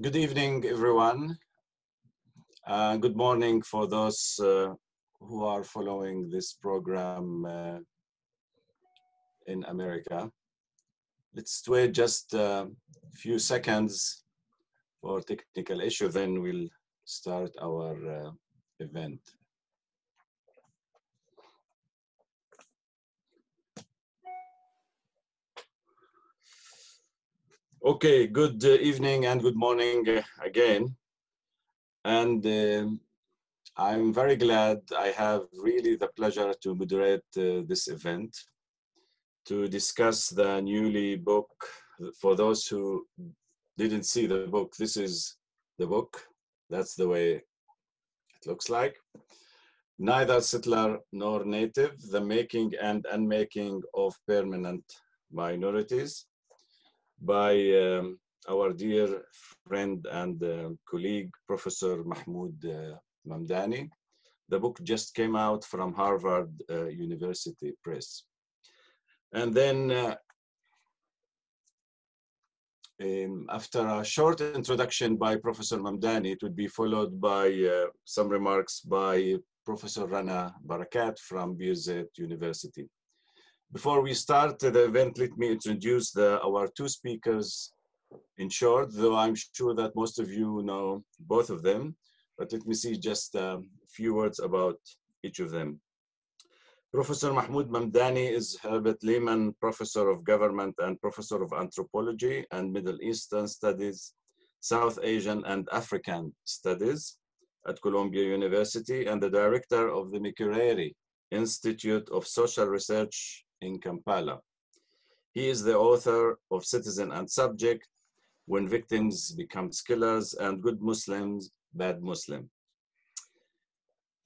good evening, everyone. Uh, good morning for those uh, who are following this program uh, in America. Let's wait just a few seconds for technical issue, then we'll start our uh, event. Okay, good uh, evening and good morning uh, again. And um I'm very glad I have really the pleasure to moderate uh, this event to discuss the newly book. For those who didn't see the book, this is the book. That's the way it looks like. Neither settler nor native, the making and unmaking of permanent minorities by um, our dear friend and uh, colleague, Professor Mahmoud uh, Mamdani. The book just came out from Harvard uh, University Press. And then uh, um, after a short introduction by Professor Mamdani, it would be followed by uh, some remarks by Professor Rana Barakat from Birzeit University. Before we start the event, let me introduce the, our two speakers in short, though I'm sure that most of you know both of them, but let me see just a few words about each of them. Professor Mahmoud Mamdani is Herbert Lehman Professor of Government and Professor of Anthropology and Middle Eastern Studies, South Asian and African Studies at Columbia University and the Director of the Makerere Institute of Social Research in Kampala. He is the author of Citizen and Subject, When Victims Become Killers and Good Muslims, Bad Muslim.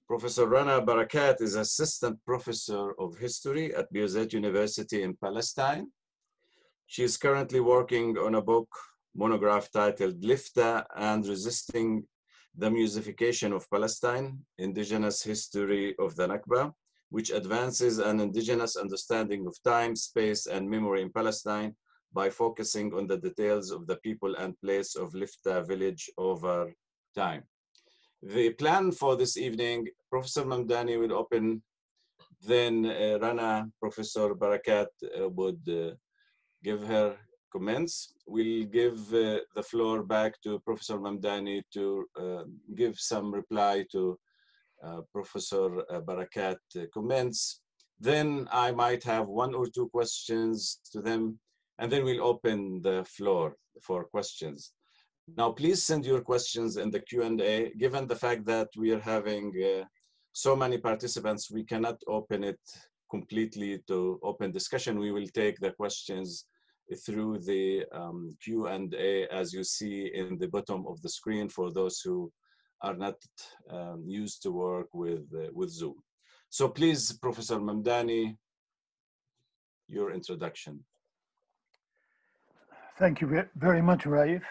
Professor Rana Barakat is Assistant Professor of History at Birzeit University in Palestine. She is currently working on a book monograph titled Lifta and Resisting the Musification of Palestine, Indigenous History of the Nakba, which advances an indigenous understanding of time, space, and memory in Palestine by focusing on the details of the people and place of Lifta village over time. The plan for this evening, Professor Mamdani will open, then uh, Rana, Professor Barakat uh, would uh, give her comments. We'll give uh, the floor back to Professor Mamdani to uh, give some reply to Professor uh, Barakat uh, comments. Then I might have one or two questions to them, and then we'll open the floor for questions. Now, please send your questions in the Q&A. Given the fact that we are having uh, so many participants, we cannot open it completely to open discussion. We will take the questions through the um, Q&A as you see in the bottom of the screen for those who are not um, used to work with, uh, with Zoom. So please, Professor Mamdani, your introduction. Thank you very much, Raif.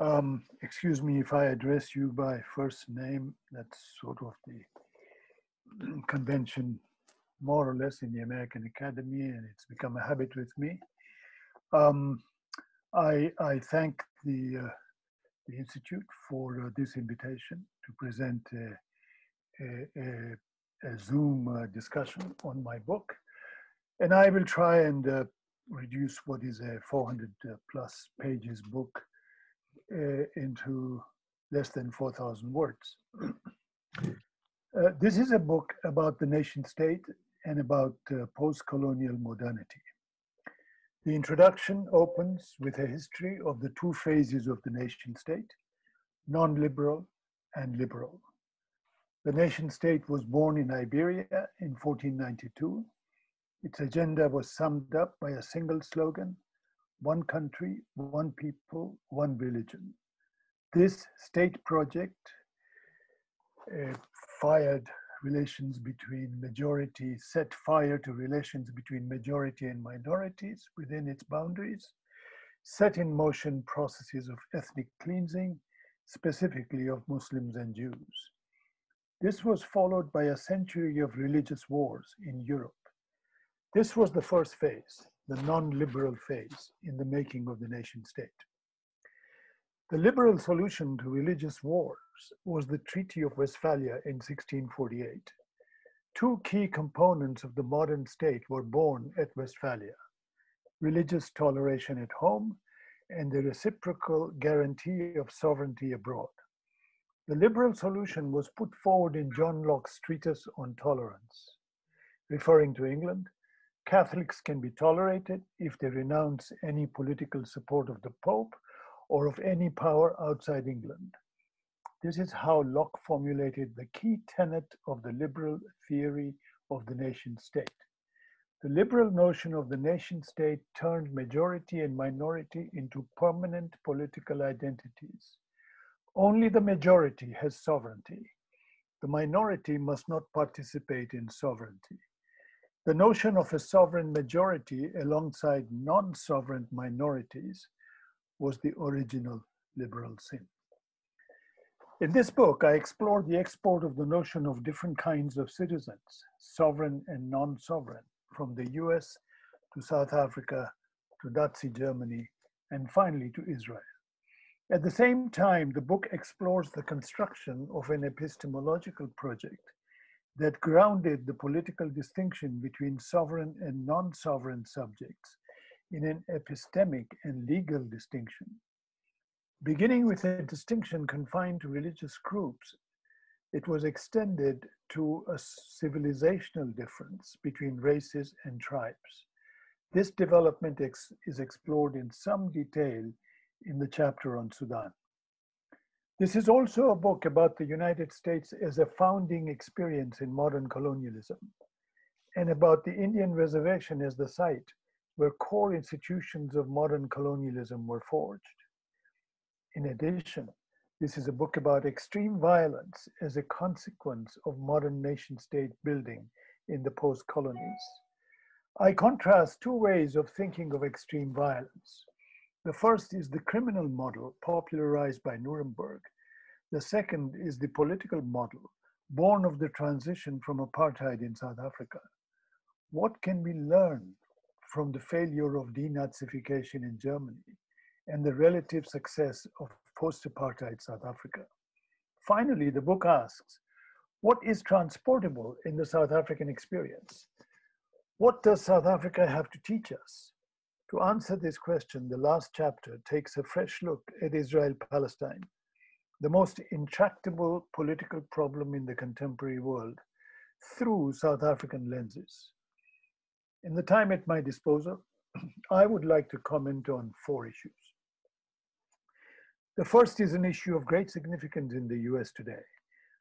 Um, excuse me if I address you by first name. That's sort of the convention, more or less, in the American Academy, and it's become a habit with me. Um, I, I thank the uh, the Institute for uh, this invitation to present a, a, Zoom uh, discussion on my book. And I will try and uh, reduce what is a 400 plus pages book into less than 4,000 words. Uh, this is a book about the nation state and about uh, post-colonial modernity. The introduction opens with a history of the two phases of the nation state, non-liberal and liberal. The nation state was born in Iberia in 1492. Its agenda was summed up by a single slogan, one country, one people, one religion. This state project uh, fired relations between majority, set fire to relations between majority and minorities within its boundaries, set in motion processes of ethnic cleansing, specifically of Muslims and Jews. This was followed by a century of religious wars in Europe. This was the first phase, the non liberal phase in the making of the nation state. The liberal solution to religious wars was the Treaty of Westphalia in 1648. Two key components of the modern state were born at Westphalia religious toleration at home and the reciprocal guarantee of sovereignty abroad. The liberal solution was put forward in John Locke's treatise on tolerance. Referring to England, Catholics can be tolerated if they renounce any political support of the Pope or of any power outside England. This is how Locke formulated the key tenet of the liberal theory of the nation state. The liberal notion of the nation state turned majority and minority into permanent political identities. Only the majority has sovereignty. The minority must not participate in sovereignty. The notion of a sovereign majority alongside non sovereign minorities was the original liberal sin. In this book, I explore the export of the notion of different kinds of citizens, sovereign and non sovereign, from the US to South Africa to Nazi Germany, and finally to Israel. At the same time, the book explores the construction of an epistemological project that grounded the political distinction between sovereign and non sovereign subjects in an epistemic and legal distinction. Beginning with a distinction confined to religious groups, it was extended to a civilizational difference between races and tribes. This development ex is explored in some detail in the chapter on Sudan. This is also a book about the United States as a founding experience in modern colonialism and about the Indian reservation as the site where core institutions of modern colonialism were forged. In addition, this is a book about extreme violence as a consequence of modern nation state building in the post colonies. I contrast two ways of thinking of extreme violence. The first is the criminal model popularized by Nuremberg. The second is the political model born of the transition from apartheid in South Africa. What can we learn from the failure of denazification in Germany and the relative success of post-apartheid South Africa. Finally, the book asks, what is transportable in the South African experience? What does South Africa have to teach us? To answer this question, the last chapter takes a fresh look at Israel-Palestine, the most intractable political problem in the contemporary world, through South African lenses. In the time at my disposal, I would like to comment on four issues. The first is an issue of great significance in the US today.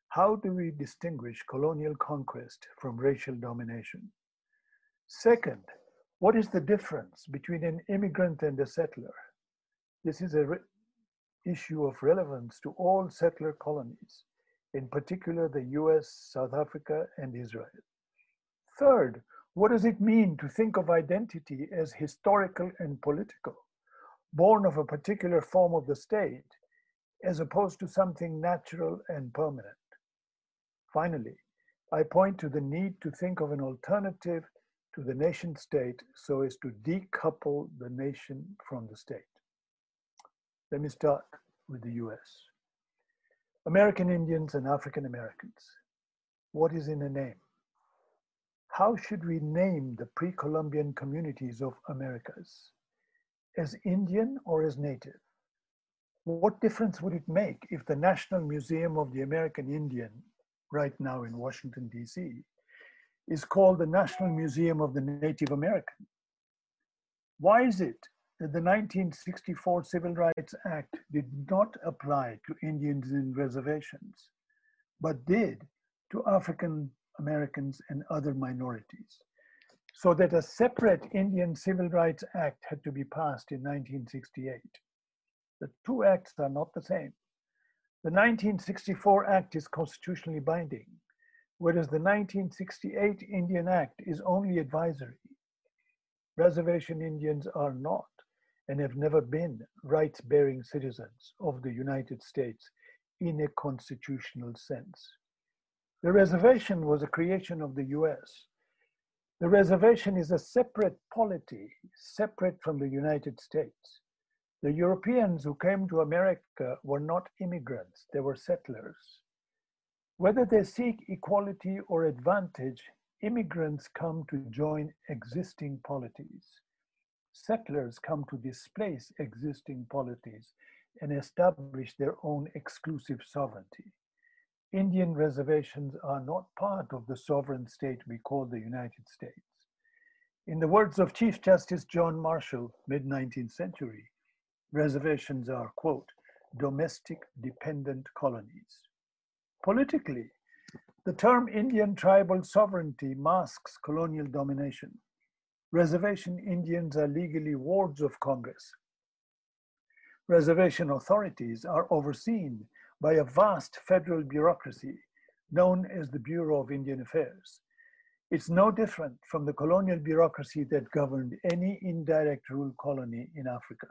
How do we distinguish colonial conquest from racial domination? Second, what is the difference between an immigrant and a settler? This is an issue of relevance to all settler colonies, in particular the US, South Africa, and Israel. Third, what does it mean to think of identity as historical and political, born of a particular form of the state, as opposed to something natural and permanent? Finally, I point to the need to think of an alternative to the nation state so as to decouple the nation from the state. Let me start with the US. American Indians and African Americans. What is in a name? How should we name the pre-Columbian communities of Americas? As Indian or as native? What difference would it make if the National Museum of the American Indian, right now in Washington, DC, is called the National Museum of the Native American? Why is it that the 1964 Civil Rights Act did not apply to Indians in reservations, but did to African Americans, and other minorities. So that a separate Indian Civil Rights Act had to be passed in 1968. The two acts are not the same. The 1964 Act is constitutionally binding, whereas the 1968 Indian Act is only advisory. Reservation Indians are not and have never been rights bearing citizens of the United States in a constitutional sense. The reservation was a creation of the US. The reservation is a separate polity, separate from the United States. The Europeans who came to America were not immigrants, they were settlers. Whether they seek equality or advantage, immigrants come to join existing polities. Settlers come to displace existing polities and establish their own exclusive sovereignty. Indian reservations are not part of the sovereign state we call the United States. In the words of Chief Justice John Marshall, mid 19th century, reservations are, quote, domestic dependent colonies. Politically, the term Indian tribal sovereignty masks colonial domination. Reservation Indians are legally wards of Congress. Reservation authorities are overseen by a vast federal bureaucracy known as the Bureau of Indian Affairs. It's no different from the colonial bureaucracy that governed any indirect rule colony in Africa.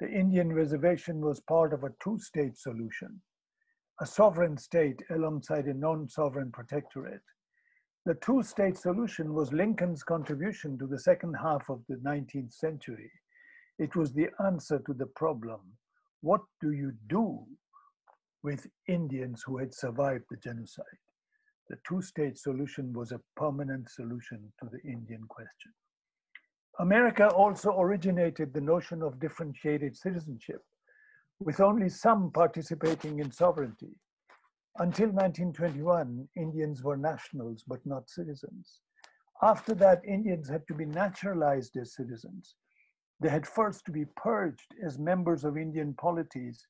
The Indian reservation was part of a two state solution a sovereign state alongside a non sovereign protectorate. The two state solution was Lincoln's contribution to the second half of the 19th century. It was the answer to the problem what do you do with Indians who had survived the genocide? The two state solution was a permanent solution to the Indian question. America also originated the notion of differentiated citizenship with only some participating in sovereignty. Until 1921, Indians were nationals but not citizens. After that, Indians had to be naturalized as citizens. They had first to be purged as members of Indian polities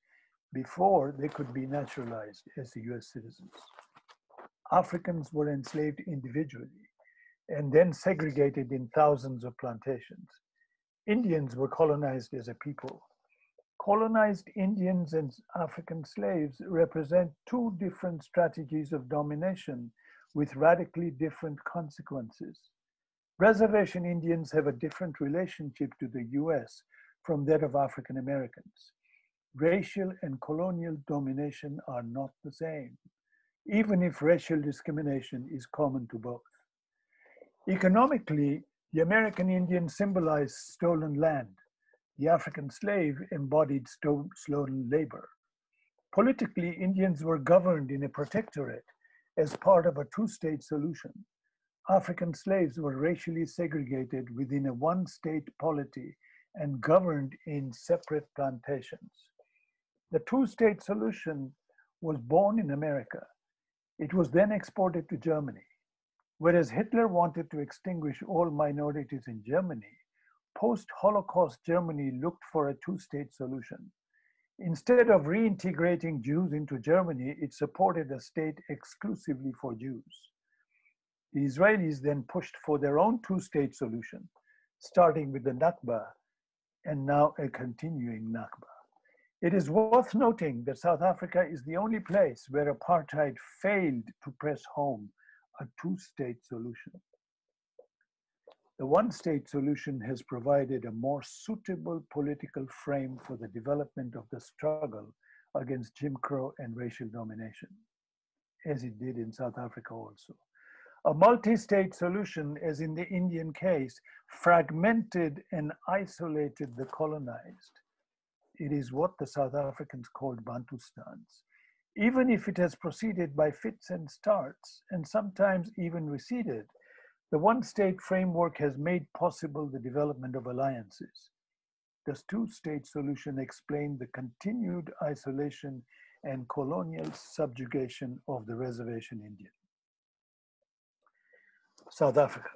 before they could be naturalized as US citizens. Africans were enslaved individually and then segregated in thousands of plantations. Indians were colonized as a people colonized Indians and African slaves represent two different strategies of domination with radically different consequences. Reservation Indians have a different relationship to the US from that of African Americans. Racial and colonial domination are not the same, even if racial discrimination is common to both. Economically, the American Indian symbolized stolen land, the African slave embodied stolen labor. Politically, Indians were governed in a protectorate as part of a two state solution. African slaves were racially segregated within a one state polity and governed in separate plantations. The two state solution was born in America. It was then exported to Germany. Whereas Hitler wanted to extinguish all minorities in Germany, post-Holocaust Germany looked for a two-state solution. Instead of reintegrating Jews into Germany, it supported a state exclusively for Jews. The Israelis then pushed for their own two-state solution, starting with the Nakba and now a continuing Nakba. It is worth noting that South Africa is the only place where apartheid failed to press home a two-state solution. The one state solution has provided a more suitable political frame for the development of the struggle against Jim Crow and racial domination, as it did in South Africa also. A multi state solution, as in the Indian case, fragmented and isolated the colonized. It is what the South Africans called Bantustans. Even if it has proceeded by fits and starts, and sometimes even receded, the one state framework has made possible the development of alliances. The two state solution explained the continued isolation and colonial subjugation of the reservation Indian. South Africa.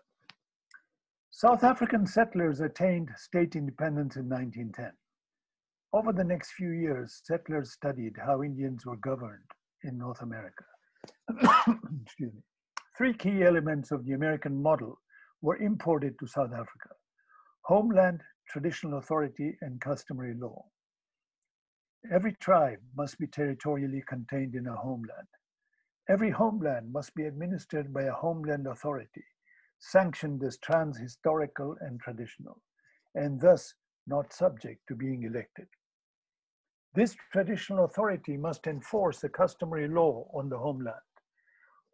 South African settlers attained state independence in 1910. Over the next few years, settlers studied how Indians were governed in North America. Excuse me. Three key elements of the American model were imported to South Africa homeland, traditional authority, and customary law. Every tribe must be territorially contained in a homeland. Every homeland must be administered by a homeland authority, sanctioned as trans-historical and traditional, and thus not subject to being elected. This traditional authority must enforce the customary law on the homeland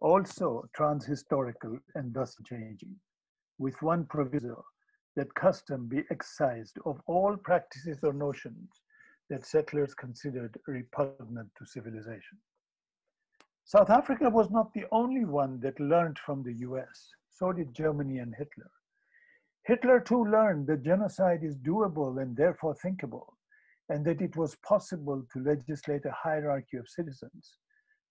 also transhistorical and thus changing, with one proviso that custom be excised of all practices or notions that settlers considered repugnant to civilization. South Africa was not the only one that learned from the US. So did Germany and Hitler. Hitler too learned that genocide is doable and therefore thinkable, and that it was possible to legislate a hierarchy of citizens,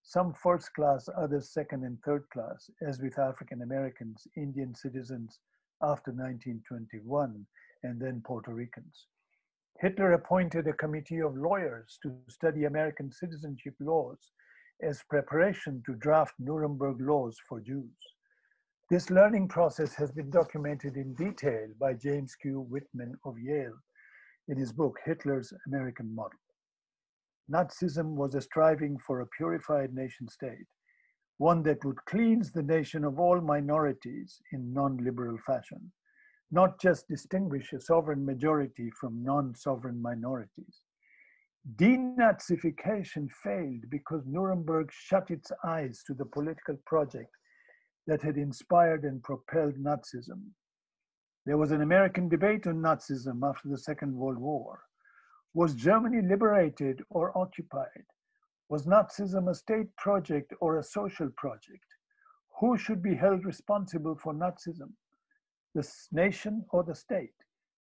some first class, others second and third class, as with African Americans, Indian citizens after 1921, and then Puerto Ricans. Hitler appointed a committee of lawyers to study American citizenship laws as preparation to draft Nuremberg laws for Jews. This learning process has been documented in detail by James Q. Whitman of Yale in his book, Hitler's American Model. Nazism was a striving for a purified nation state, one that would cleanse the nation of all minorities in non liberal fashion, not just distinguish a sovereign majority from non sovereign minorities. Denazification failed because Nuremberg shut its eyes to the political project that had inspired and propelled Nazism. There was an American debate on Nazism after the Second World War. Was Germany liberated or occupied? Was Nazism a state project or a social project? Who should be held responsible for Nazism? The nation or the state?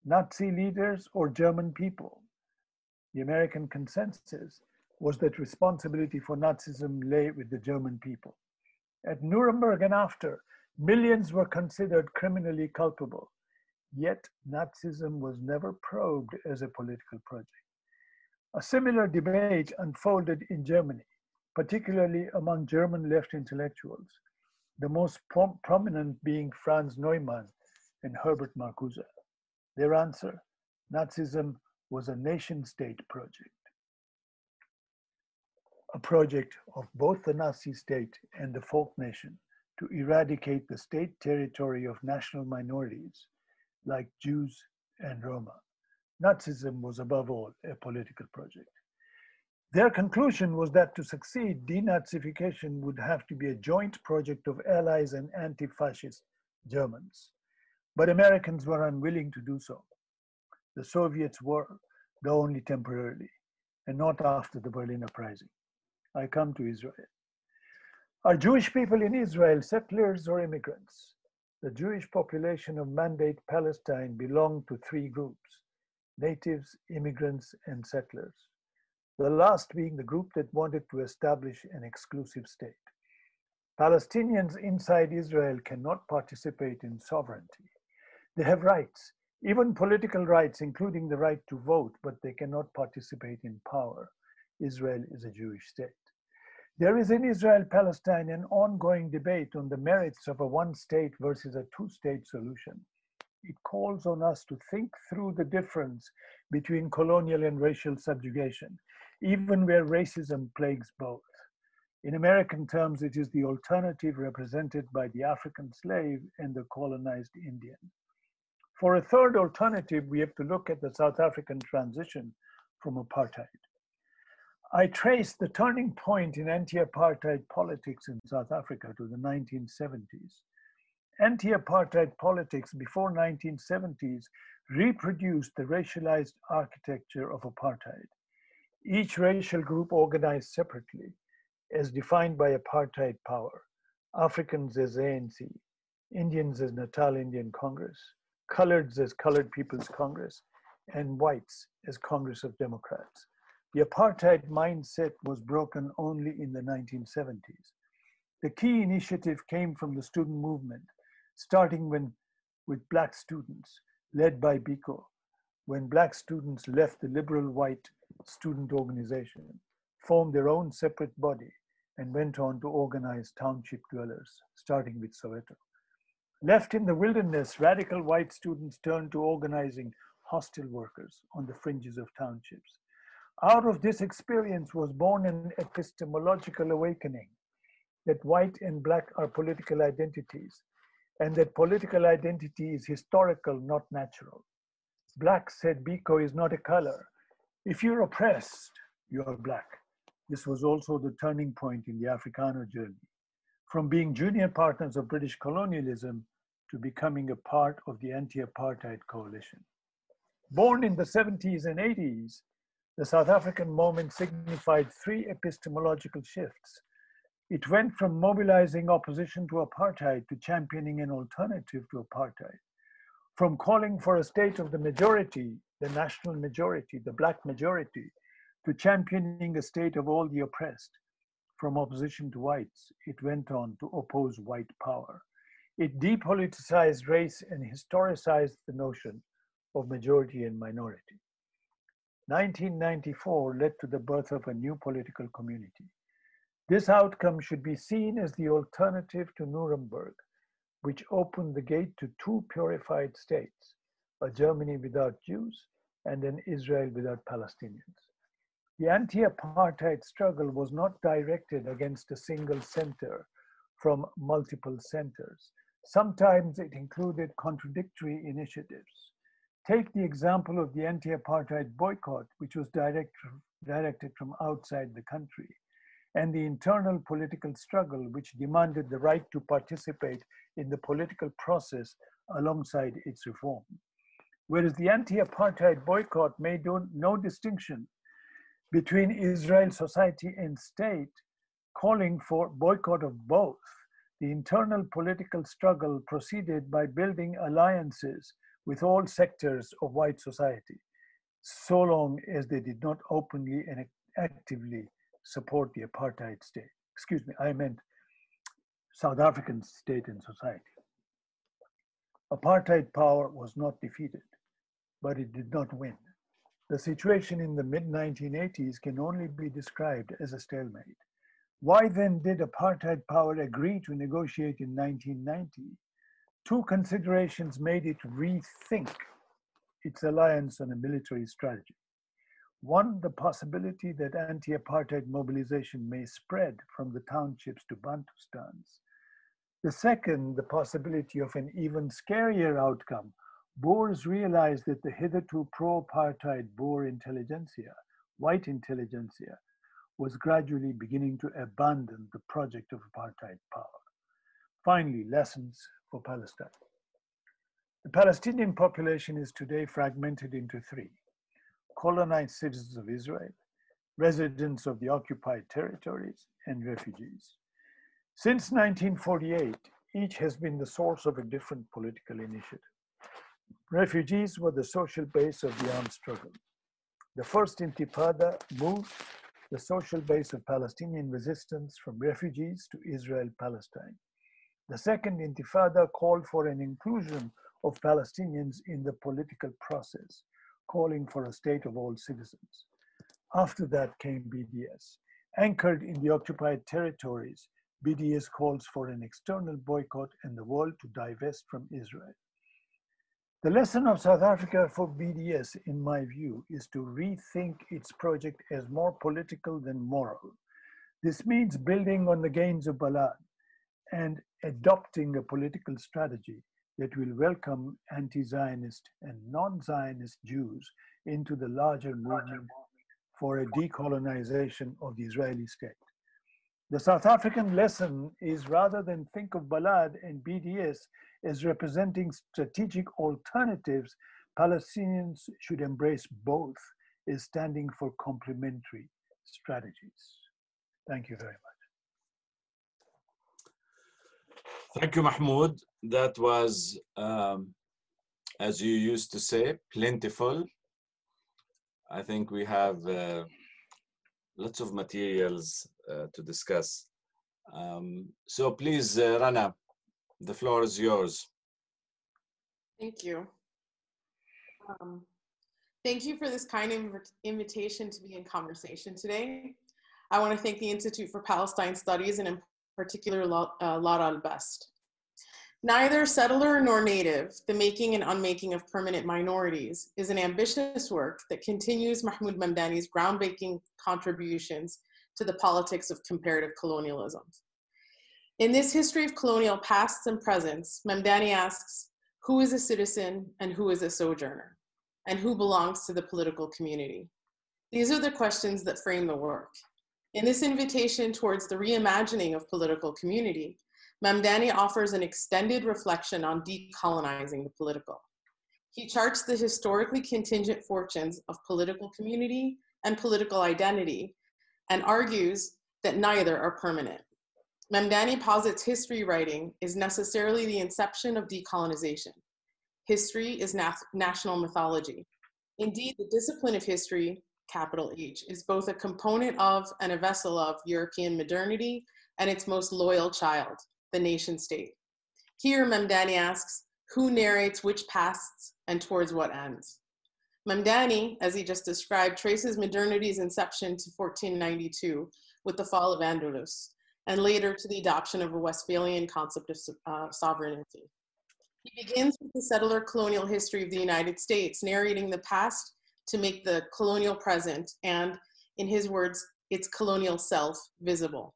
Nazi leaders or German people? The American consensus was that responsibility for Nazism lay with the German people. At Nuremberg and after, millions were considered criminally culpable. Yet Nazism was never probed as a political project. A similar debate unfolded in Germany, particularly among German left intellectuals, the most prom prominent being Franz Neumann and Herbert Marcuse. Their answer Nazism was a nation state project a project of both the Nazi state and the folk nation to eradicate the state territory of national minorities like Jews and Roma. Nazism was above all a political project. Their conclusion was that to succeed, denazification would have to be a joint project of allies and anti fascist Germans. But Americans were unwilling to do so. The Soviets were, though only temporarily, and not after the Berlin Uprising. I come to Israel. Are Jewish people in Israel settlers or immigrants? The Jewish population of Mandate Palestine belonged to three groups natives, immigrants, and settlers. The last being the group that wanted to establish an exclusive state. Palestinians inside Israel cannot participate in sovereignty. They have rights, even political rights, including the right to vote, but they cannot participate in power. Israel is a Jewish state. There is in Israel Palestine an ongoing debate on the merits of a one state versus a two state solution. It calls on us to think through the difference between colonial and racial subjugation, even where racism plagues both. In American terms, it is the alternative represented by the African slave and the colonized Indian. For a third alternative, we have to look at the South African transition from apartheid. I trace the turning point in anti apartheid politics in South Africa to the 1970s. Anti apartheid politics before 1970s reproduced the racialized architecture of apartheid. Each racial group organized separately, as defined by apartheid power Africans as ANC, Indians as Natal Indian Congress, coloreds as Colored People's Congress, and whites as Congress of Democrats. The apartheid mindset was broken only in the 1970s. The key initiative came from the student movement, starting when, with black students, led by Biko, when black students left the liberal white student organization, formed their own separate body, and went on to organize township dwellers, starting with Soweto. Left in the wilderness, radical white students turned to organizing hostel workers on the fringes of townships. Out of this experience was born an epistemological awakening that white and black are political identities and that political identity is historical, not natural. Black, said Biko, is not a color. If you're oppressed, you're black. This was also the turning point in the Afrikaner journey. From being junior partners of British colonialism to becoming a part of the anti-apartheid coalition. Born in the 70s and 80s, the South African moment signified three epistemological shifts. It went from mobilizing opposition to apartheid to championing an alternative to apartheid, from calling for a state of the majority, the national majority, the black majority, to championing a state of all the oppressed. From opposition to whites, it went on to oppose white power. It depoliticized race and historicized the notion of majority and minority. 1994 led to the birth of a new political community. This outcome should be seen as the alternative to Nuremberg, which opened the gate to two purified states, a Germany without Jews and an Israel without Palestinians. The anti-apartheid struggle was not directed against a single center from multiple centers. Sometimes it included contradictory initiatives. Take the example of the anti-apartheid boycott, which was direct, directed from outside the country, and the internal political struggle, which demanded the right to participate in the political process alongside its reform. Whereas the anti-apartheid boycott made no distinction between Israel society and state, calling for boycott of both, the internal political struggle proceeded by building alliances with all sectors of white society, so long as they did not openly and actively support the apartheid state. Excuse me, I meant South African state and society. Apartheid power was not defeated, but it did not win. The situation in the mid 1980s can only be described as a stalemate. Why then did apartheid power agree to negotiate in 1990 two considerations made it rethink its alliance on a military strategy. One, the possibility that anti apartheid mobilization may spread from the townships to Bantustans. The second, the possibility of an even scarier outcome. Boers realized that the hitherto pro apartheid Boer intelligentsia, white intelligentsia, was gradually beginning to abandon the project of apartheid power. Finally, lessons for Palestine. The Palestinian population is today fragmented into three colonized citizens of Israel, residents of the occupied territories, and refugees. Since 1948, each has been the source of a different political initiative. Refugees were the social base of the armed struggle. The first intifada moved the social base of Palestinian resistance from refugees to Israel Palestine. The second intifada called for an inclusion of Palestinians in the political process, calling for a state of all citizens. After that came BDS. Anchored in the occupied territories, BDS calls for an external boycott and the world to divest from Israel. The lesson of South Africa for BDS, in my view, is to rethink its project as more political than moral. This means building on the gains of Balad and adopting a political strategy that will welcome anti-Zionist and non-Zionist Jews into the larger movement for a decolonization of the Israeli state. The South African lesson is rather than think of Balad and BDS as representing strategic alternatives, Palestinians should embrace both as standing for complementary strategies. Thank you very much. Thank you, Mahmoud. That was, um, as you used to say, plentiful. I think we have uh, lots of materials uh, to discuss. Um, so please, uh, Rana, the floor is yours. Thank you. Um, thank you for this kind of invitation to be in conversation today. I want to thank the Institute for Palestine Studies and particular uh, Lara al-Best. Neither settler nor native, the making and unmaking of permanent minorities, is an ambitious work that continues Mahmoud Mamdani's groundbreaking contributions to the politics of comparative colonialism. In this history of colonial pasts and presents, Mamdani asks, who is a citizen and who is a sojourner? And who belongs to the political community? These are the questions that frame the work. In this invitation towards the reimagining of political community, Mamdani offers an extended reflection on decolonizing the political. He charts the historically contingent fortunes of political community and political identity and argues that neither are permanent. Mamdani posits history writing is necessarily the inception of decolonization. History is na national mythology. Indeed, the discipline of history, capital H, is both a component of and a vessel of European modernity and its most loyal child, the nation state. Here, Mamdani asks, who narrates which pasts and towards what ends? Mamdani, as he just described, traces modernity's inception to 1492 with the fall of Andalus, and later to the adoption of a Westphalian concept of uh, sovereignty. He begins with the settler colonial history of the United States, narrating the past to make the colonial present and, in his words, its colonial self visible.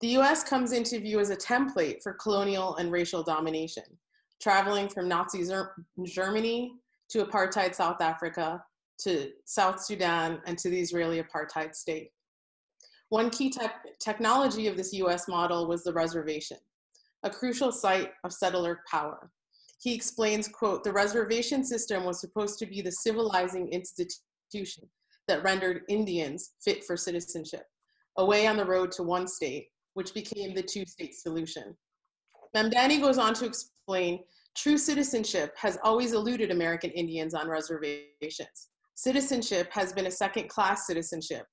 The US comes into view as a template for colonial and racial domination, traveling from Nazi Germany to apartheid South Africa to South Sudan and to the Israeli apartheid state. One key te technology of this US model was the reservation, a crucial site of settler power. He explains, quote, the reservation system was supposed to be the civilizing institution that rendered Indians fit for citizenship, away on the road to one state, which became the two-state solution. Mamdani goes on to explain, true citizenship has always eluded American Indians on reservations. Citizenship has been a second-class citizenship,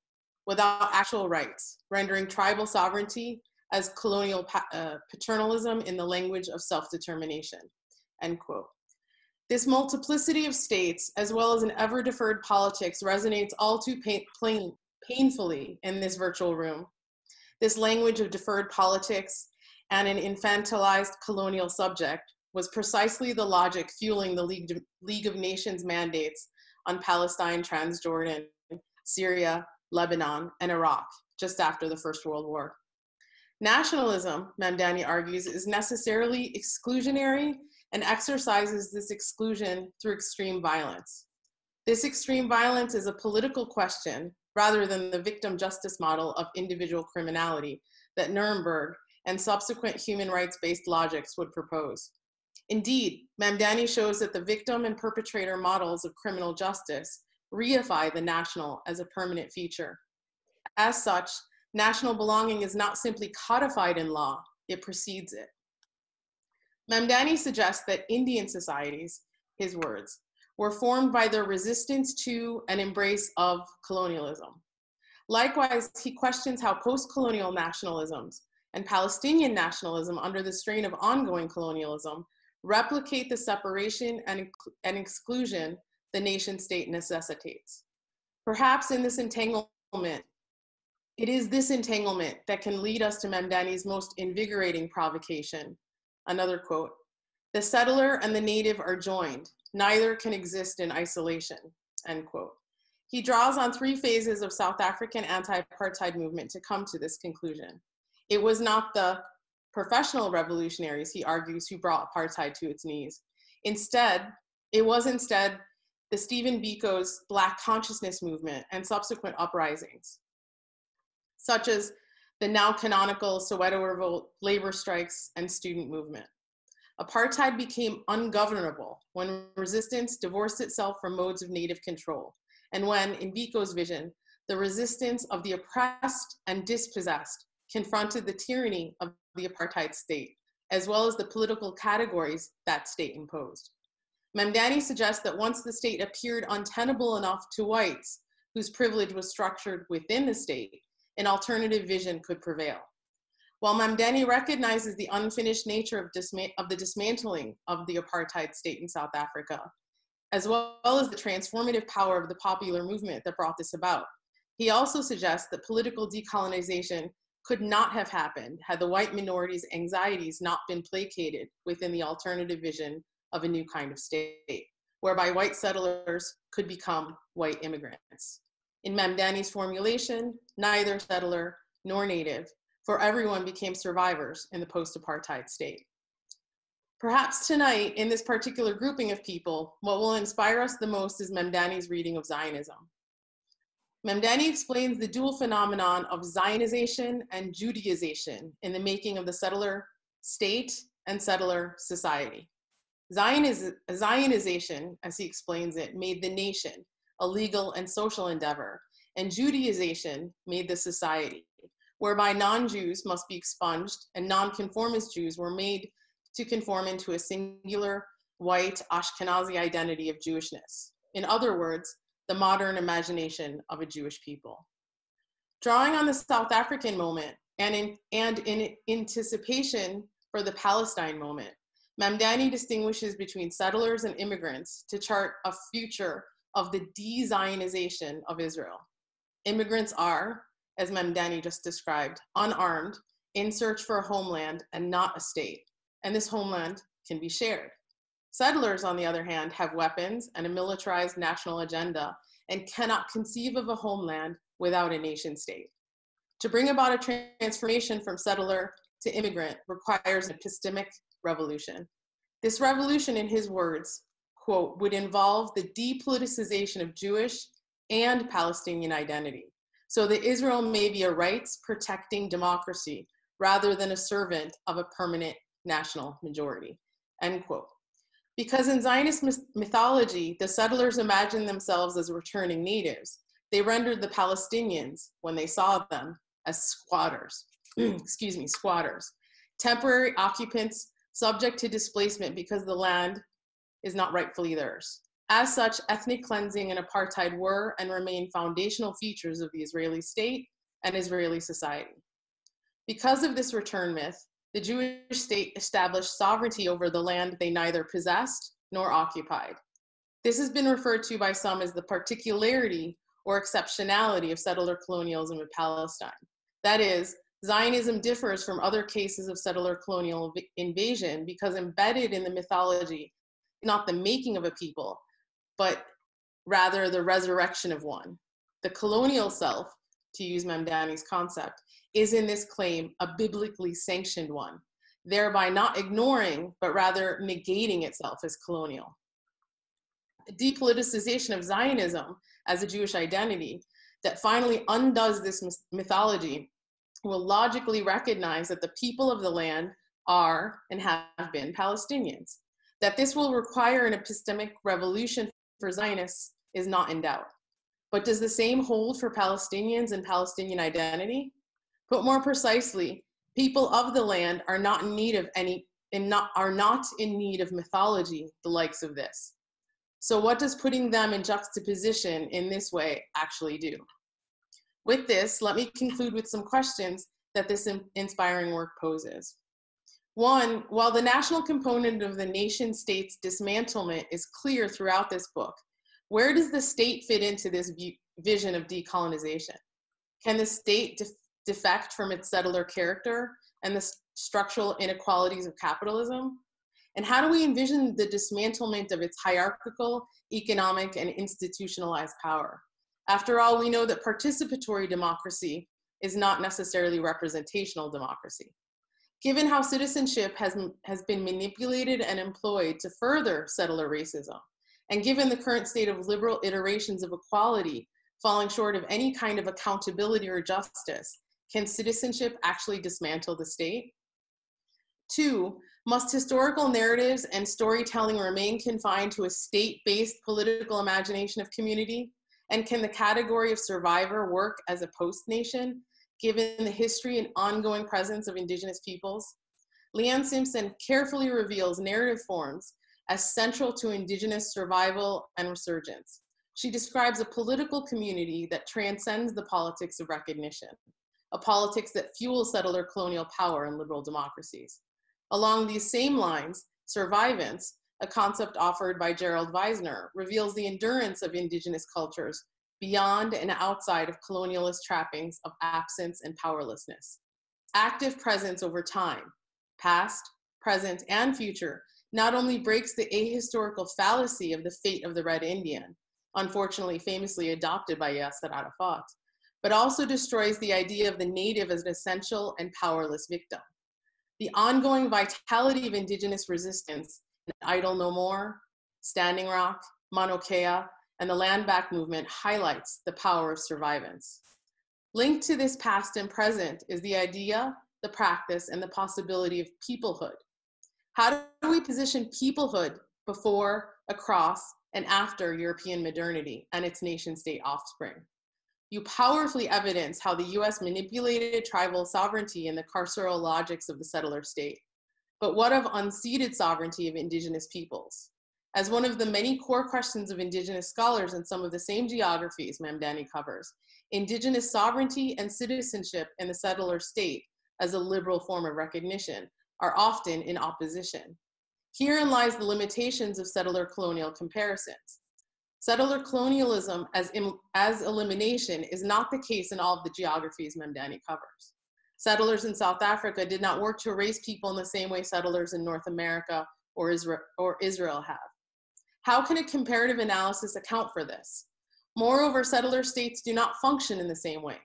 without actual rights, rendering tribal sovereignty as colonial uh, paternalism in the language of self-determination, end quote. This multiplicity of states, as well as an ever-deferred politics, resonates all too pain, plain, painfully in this virtual room. This language of deferred politics and an infantilized colonial subject was precisely the logic fueling the League, League of Nations mandates on Palestine, Transjordan, Syria, Lebanon, and Iraq just after the First World War. Nationalism, Mamdani argues, is necessarily exclusionary and exercises this exclusion through extreme violence. This extreme violence is a political question rather than the victim justice model of individual criminality that Nuremberg and subsequent human rights-based logics would propose. Indeed, Mamdani shows that the victim and perpetrator models of criminal justice reify the national as a permanent feature. As such, national belonging is not simply codified in law, it precedes it. Mamdani suggests that Indian societies, his words, were formed by their resistance to and embrace of colonialism. Likewise, he questions how post-colonial nationalisms and Palestinian nationalism under the strain of ongoing colonialism replicate the separation and, and exclusion the nation state necessitates. Perhaps in this entanglement, it is this entanglement that can lead us to Mamdani's most invigorating provocation. Another quote, the settler and the native are joined. Neither can exist in isolation, end quote. He draws on three phases of South African anti-apartheid movement to come to this conclusion. It was not the professional revolutionaries, he argues, who brought apartheid to its knees. Instead, it was instead the Stephen Biko's Black consciousness movement and subsequent uprisings, such as the now canonical Soweto revolt, labor strikes, and student movement. Apartheid became ungovernable when resistance divorced itself from modes of native control, and when, in Biko's vision, the resistance of the oppressed and dispossessed confronted the tyranny of the apartheid state, as well as the political categories that state imposed. Mamdani suggests that once the state appeared untenable enough to whites whose privilege was structured within the state, an alternative vision could prevail. While Mamdani recognizes the unfinished nature of, of the dismantling of the apartheid state in South Africa, as well as the transformative power of the popular movement that brought this about, he also suggests that political decolonization could not have happened had the white minority's anxieties not been placated within the alternative vision of a new kind of state, whereby white settlers could become white immigrants. In Mamdani's formulation, neither settler nor native, for everyone became survivors in the post-apartheid state. Perhaps tonight, in this particular grouping of people, what will inspire us the most is Mamdani's reading of Zionism. Mamdani explains the dual phenomenon of Zionization and Judaization in the making of the settler state, and settler society. Zioniz Zionization, as he explains it, made the nation a legal and social endeavor, and Judaization made the society, whereby non Jews must be expunged and non-conformist Jews were made to conform into a singular white Ashkenazi identity of Jewishness. In other words, the modern imagination of a Jewish people. Drawing on the South African moment and in, and in anticipation for the Palestine moment, Mamdani distinguishes between settlers and immigrants to chart a future of the de-Zionization of Israel. Immigrants are, as Mamdani just described, unarmed, in search for a homeland and not a state, and this homeland can be shared. Settlers, on the other hand, have weapons and a militarized national agenda and cannot conceive of a homeland without a nation state. To bring about a transformation from settler to immigrant requires an epistemic revolution. This revolution, in his words, quote, would involve the depoliticization of Jewish and Palestinian identity, so that Israel may be a rights protecting democracy rather than a servant of a permanent national majority, end quote. Because in Zionist mythology, the settlers imagined themselves as returning natives, they rendered the Palestinians, when they saw them, as squatters, excuse me, squatters, temporary occupants subject to displacement because the land is not rightfully theirs. As such, ethnic cleansing and apartheid were and remain foundational features of the Israeli state and Israeli society. Because of this return myth, the Jewish state established sovereignty over the land they neither possessed nor occupied. This has been referred to by some as the particularity or exceptionality of settler colonialism in Palestine. That is, Zionism differs from other cases of settler colonial invasion because embedded in the mythology, not the making of a people, but rather the resurrection of one. The colonial self, to use Mamdani's concept, is in this claim a biblically sanctioned one, thereby not ignoring, but rather negating itself as colonial. Depoliticization of Zionism as a Jewish identity that finally undoes this mythology will logically recognize that the people of the land are and have been Palestinians. That this will require an epistemic revolution for Zionists is not in doubt. But does the same hold for Palestinians and Palestinian identity? Put more precisely, people of the land are not in need of any and not are not in need of mythology the likes of this. So what does putting them in juxtaposition in this way actually do? With this, let me conclude with some questions that this inspiring work poses. One, while the national component of the nation state's dismantlement is clear throughout this book, where does the state fit into this vision of decolonization? Can the state defect from its settler character and the structural inequalities of capitalism? And how do we envision the dismantlement of its hierarchical, economic, and institutionalized power? After all, we know that participatory democracy is not necessarily representational democracy. Given how citizenship has, has been manipulated and employed to further settler racism, and given the current state of liberal iterations of equality falling short of any kind of accountability or justice, can citizenship actually dismantle the state? Two, must historical narratives and storytelling remain confined to a state-based political imagination of community? And can the category of survivor work as a post-nation, given the history and ongoing presence of indigenous peoples? Leanne Simpson carefully reveals narrative forms as central to indigenous survival and resurgence. She describes a political community that transcends the politics of recognition a politics that fuels settler colonial power in liberal democracies. Along these same lines, survivance, a concept offered by Gerald Vizenor, reveals the endurance of indigenous cultures beyond and outside of colonialist trappings of absence and powerlessness. Active presence over time, past, present, and future, not only breaks the ahistorical fallacy of the fate of the Red Indian, unfortunately famously adopted by Yasser Arafat, but also destroys the idea of the native as an essential and powerless victim. The ongoing vitality of indigenous resistance in Idle No More, Standing Rock, Mauna Kea, and the Land Back movement highlights the power of survivance. Linked to this past and present is the idea the practice, and the possibility of peoplehood. How do we position peoplehood before, across, and after European modernity and its nation state offspring? You powerfully evidence how the US manipulated tribal sovereignty and the carceral logics of the settler state. But what of unceded sovereignty of indigenous peoples? As one of the many core questions of indigenous scholars in some of the same geographies Mamdani covers, indigenous sovereignty and citizenship in the settler state as a liberal form of recognition are often in opposition. Herein lies the limitations of settler colonial comparisons. Settler colonialism as, as elimination is not the case in all of the geographies Mamdani covers. Settlers in South Africa did not work to erase people in the same way settlers in North America or Israel, or Israel have. How can a comparative analysis account for this? Moreover, settler states do not function in the same way.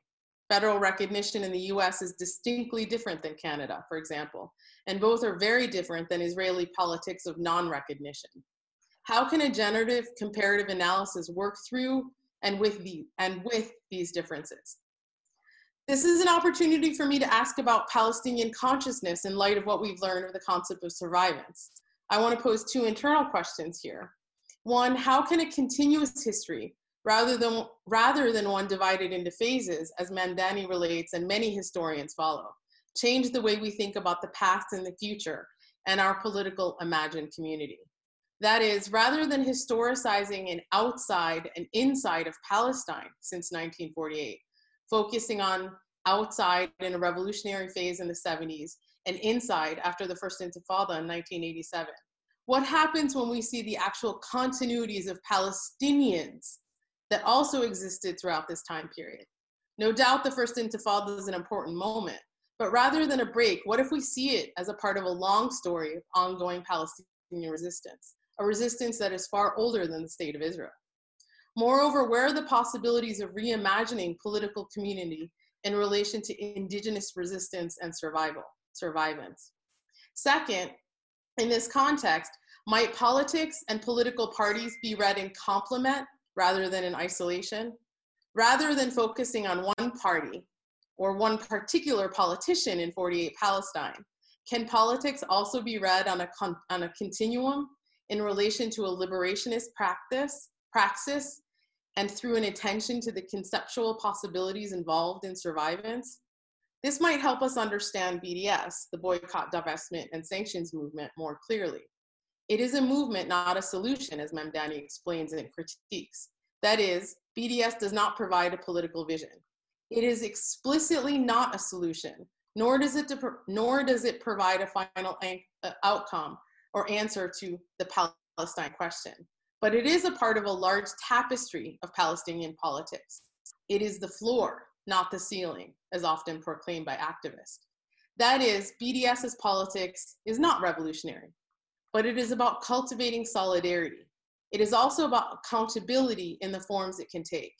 Federal recognition in the US is distinctly different than Canada, for example, and both are very different than Israeli politics of non-recognition. How can a generative comparative analysis work through and with, the, and with these differences? This is an opportunity for me to ask about Palestinian consciousness in light of what we've learned of the concept of survivance. I want to pose two internal questions here. One, how can a continuous history rather than, rather than one divided into phases, as Mamdani relates and many historians follow. Change the way we think about the past and the future and our political imagined community. That is, rather than historicizing an outside and inside of Palestine since 1948, focusing on outside in a revolutionary phase in the 70s and inside after the first intifada in 1987. What happens when we see the actual continuities of Palestinians that also existed throughout this time period. No doubt the First Intifada is an important moment, but rather than a break, what if we see it as a part of a long story of ongoing Palestinian resistance, a resistance that is far older than the State of Israel? Moreover, where are the possibilities of reimagining political community in relation to indigenous resistance and survival, survivance? Second, in this context, might politics and political parties be read in complement rather than in isolation. Rather than focusing on one party or one particular politician in 48 Palestine, can politics also be read on a, on a continuum in relation to a liberationist practice, praxis and through an attention to the conceptual possibilities involved in survivance? This might help us understand BDS, the boycott, divestment, and sanctions movement more clearly. It is a movement, not a solution, as Mamdani explains and critiques. That is, BDS does not provide a political vision. It is explicitly not a solution, nor does it, nor does it provide a final uh, outcome or answer to the Palestine question. But it is a part of a large tapestry of Palestinian politics. It is the floor, not the ceiling, as often proclaimed by activists. That is, BDS's politics is not revolutionary but it is about cultivating solidarity. It is also about accountability in the forms it can take.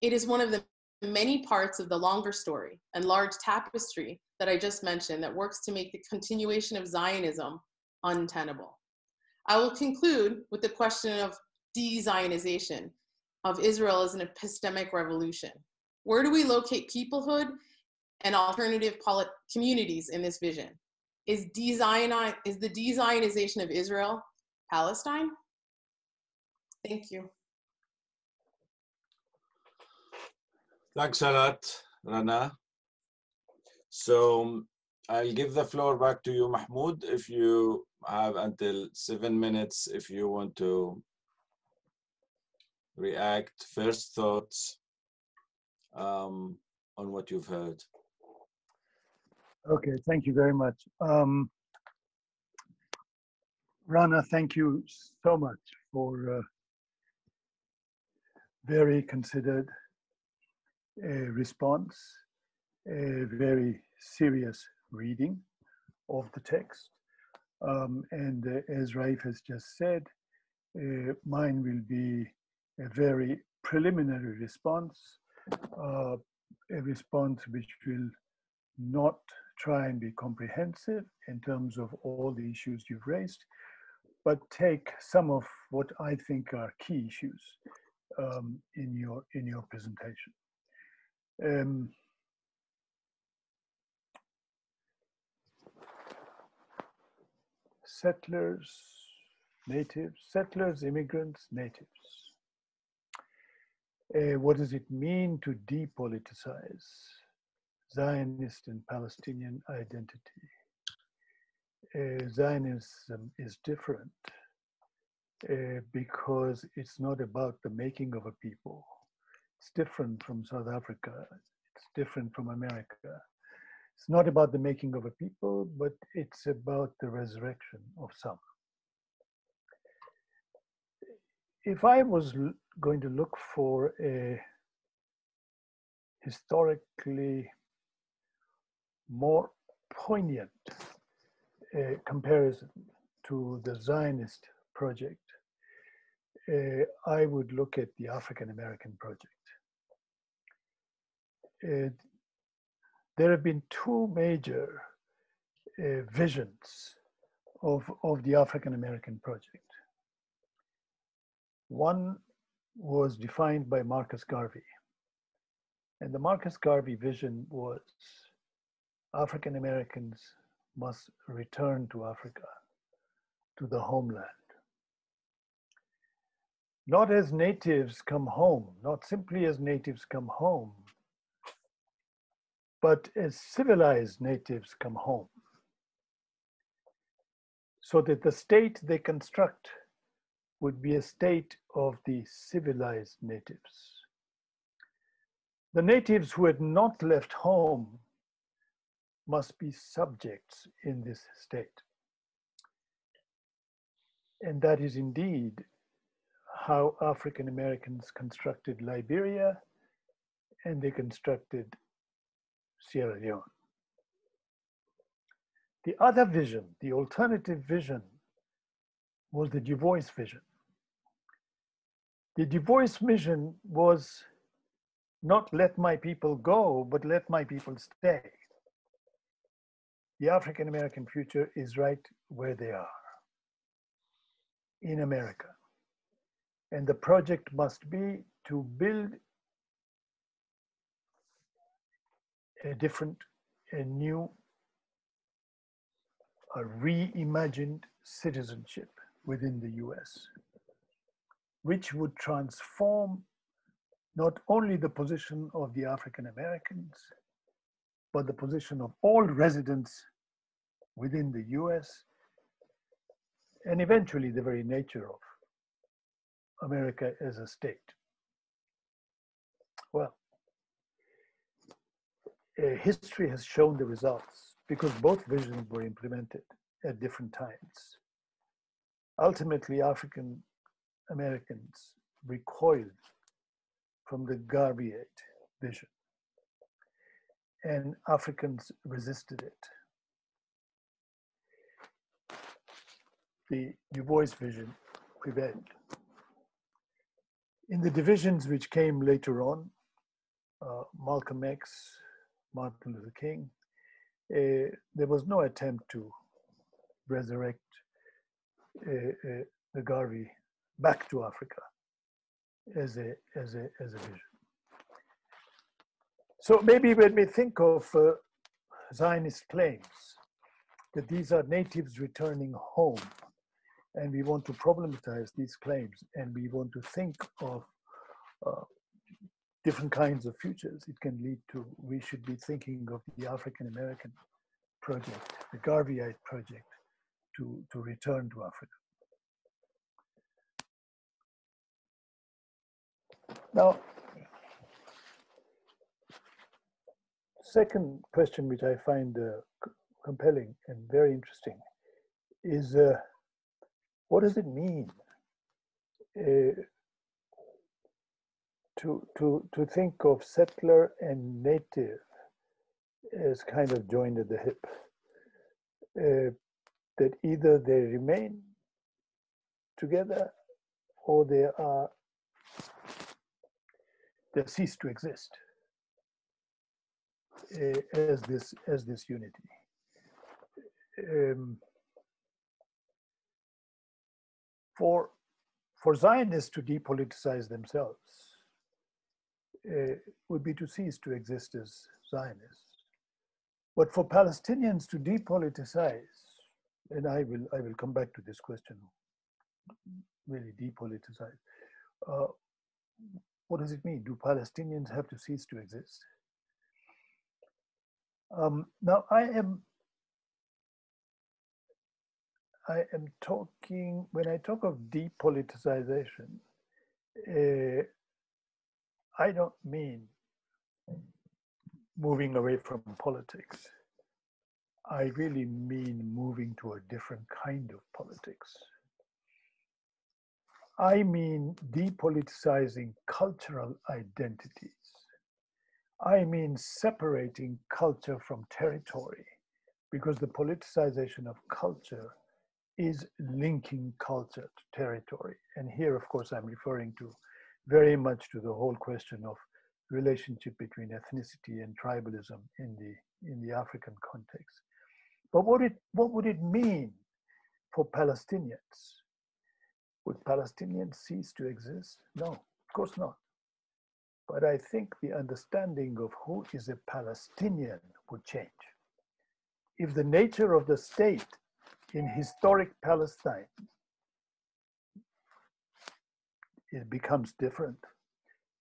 It is one of the many parts of the longer story and large tapestry that I just mentioned that works to make the continuation of Zionism untenable. I will conclude with the question of de-Zionization of Israel as an epistemic revolution. Where do we locate peoplehood and alternative communities in this vision? Is design is the de-Zionization of Israel Palestine? Thank you. Thanks a lot, Rana. So I'll give the floor back to you, Mahmoud, if you have until seven minutes if you want to react, first thoughts um, on what you've heard. Okay, thank you very much. Um, Rana, thank you so much for uh, very considered response, a very serious reading of the text. Um, and uh, as Raif has just said, uh, mine will be a very preliminary response, uh, a response which will not try and be comprehensive in terms of all the issues you've raised, but take some of what I think are key issues um, in your in your presentation. Um, settlers, natives, settlers, immigrants, natives. Uh, what does it mean to depoliticize? Zionist and Palestinian identity? Uh, Zionism is different uh, because it's not about the making of a people. It's different from South Africa. It's different from America. It's not about the making of a people, but it's about the resurrection of some. If I was going to look for a historically more poignant uh, comparison to the Zionist project, uh, I would look at the African American project. Uh, there have been two major uh, visions of, of the African American project. One was defined by Marcus Garvey. And the Marcus Garvey vision was African Americans must return to Africa, to the homeland. Not as natives come home, not simply as natives come home, but as civilized natives come home. So that the state they construct would be a state of the civilized natives. The natives who had not left home must be subjects in this state. And that is indeed how African Americans constructed Liberia and they constructed Sierra Leone. The other vision, the alternative vision, was the Du Bois vision. The Du Bois vision was not let my people go, but let my people stay. The African American future is right where they are, in America. And the project must be to build a different, a new, a reimagined citizenship within the US, which would transform not only the position of the African Americans, but the position of all residents within the US, and eventually the very nature of America as a state. Well, uh, history has shown the results because both visions were implemented at different times. Ultimately, African Americans recoiled from the Garveyite vision, and Africans resisted it. The Du Bois vision prevailed. In the divisions which came later on, uh, Malcolm X, Martin Luther King, uh, there was no attempt to resurrect uh, the Garvey back to Africa as a, as a, as a vision. So maybe when we think of uh, Zionist claims that these are natives returning home, and we want to problematize these claims, and we want to think of uh, different kinds of futures it can lead to. We should be thinking of the African American project, the Garveyite project, to, to return to Africa. Now, second question which I find uh, compelling and very interesting is uh, what does it mean uh, to, to, to think of settler and native as kind of joined at the hip. Uh, that either they remain together or they are they cease to exist uh, as this as this unity. Um, for for Zionists to depoliticize themselves uh, would be to cease to exist as Zionists. But for Palestinians to depoliticize and I will I will come back to this question. Really depoliticize. Uh, what does it mean? Do Palestinians have to cease to exist? Um, now I am I am talking when I talk of depoliticization. Uh, I don't mean moving away from politics. I really mean moving to a different kind of politics. I mean depoliticizing cultural identities. I mean separating culture from territory because the politicization of culture is linking culture to territory. And here, of course, I'm referring to very much to the whole question of relationship between ethnicity and tribalism in the in the African context. But what it what would it mean for Palestinians? Would Palestinians cease to exist? No, of course not. But I think the understanding of who is a Palestinian would change. If the nature of the state in historic Palestine it becomes different.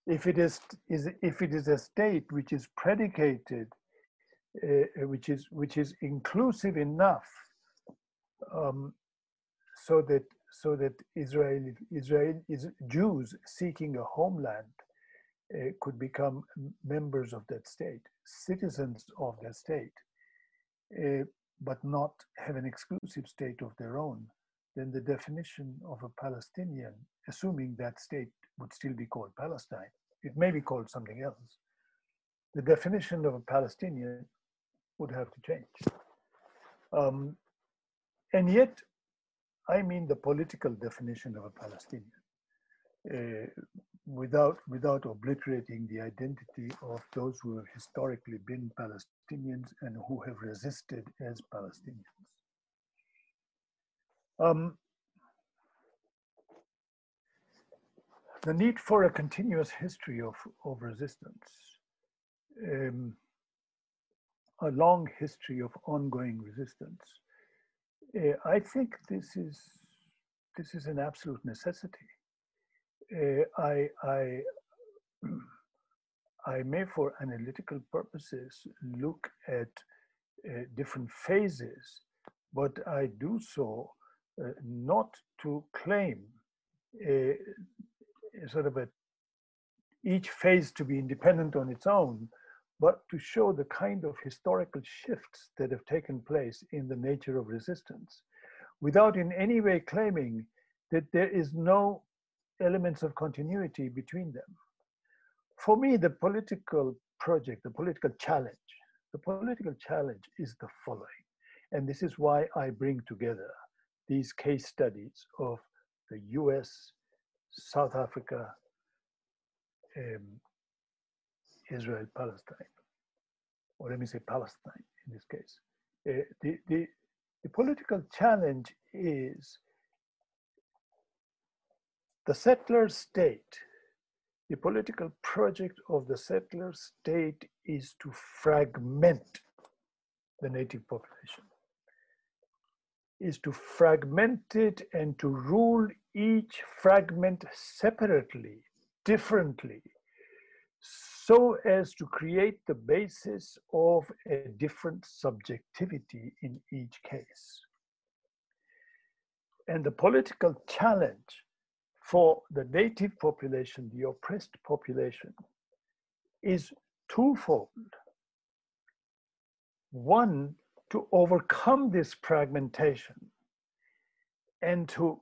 If it is, is if it is a state which is predicated, uh, which is which is inclusive enough, um, so that so that Israel Israel is Jews seeking a homeland uh, could become members of that state, citizens of that state, uh, but not have an exclusive state of their own then the definition of a Palestinian, assuming that state would still be called Palestine, it may be called something else, the definition of a Palestinian would have to change. Um, and yet, I mean the political definition of a Palestinian. Uh, without without obliterating the identity of those who have historically been Palestinians and who have resisted as Palestinians. Um, the need for a continuous history of, of resistance, um, a long history of ongoing resistance. Uh, I think this is this is an absolute necessity. Uh, I, I, I may, for analytical purposes, look at uh, different phases, but I do so uh, not to claim a, a sort of a each phase to be independent on its own, but to show the kind of historical shifts that have taken place in the nature of resistance, without in any way claiming that there is no elements of continuity between them. For me, the political project, the political challenge, the political challenge is the following. And this is why I bring together these case studies of the US, South Africa, um, Israel, Palestine, or let me say Palestine in this case. Uh, the, the, the political challenge is the settler state, the political project of the settler state is to fragment the native population is to fragment it and to rule each fragment separately, differently, so as to create the basis of a different subjectivity in each case. And the political challenge for the native population, the oppressed population, is twofold. One, to overcome this fragmentation and to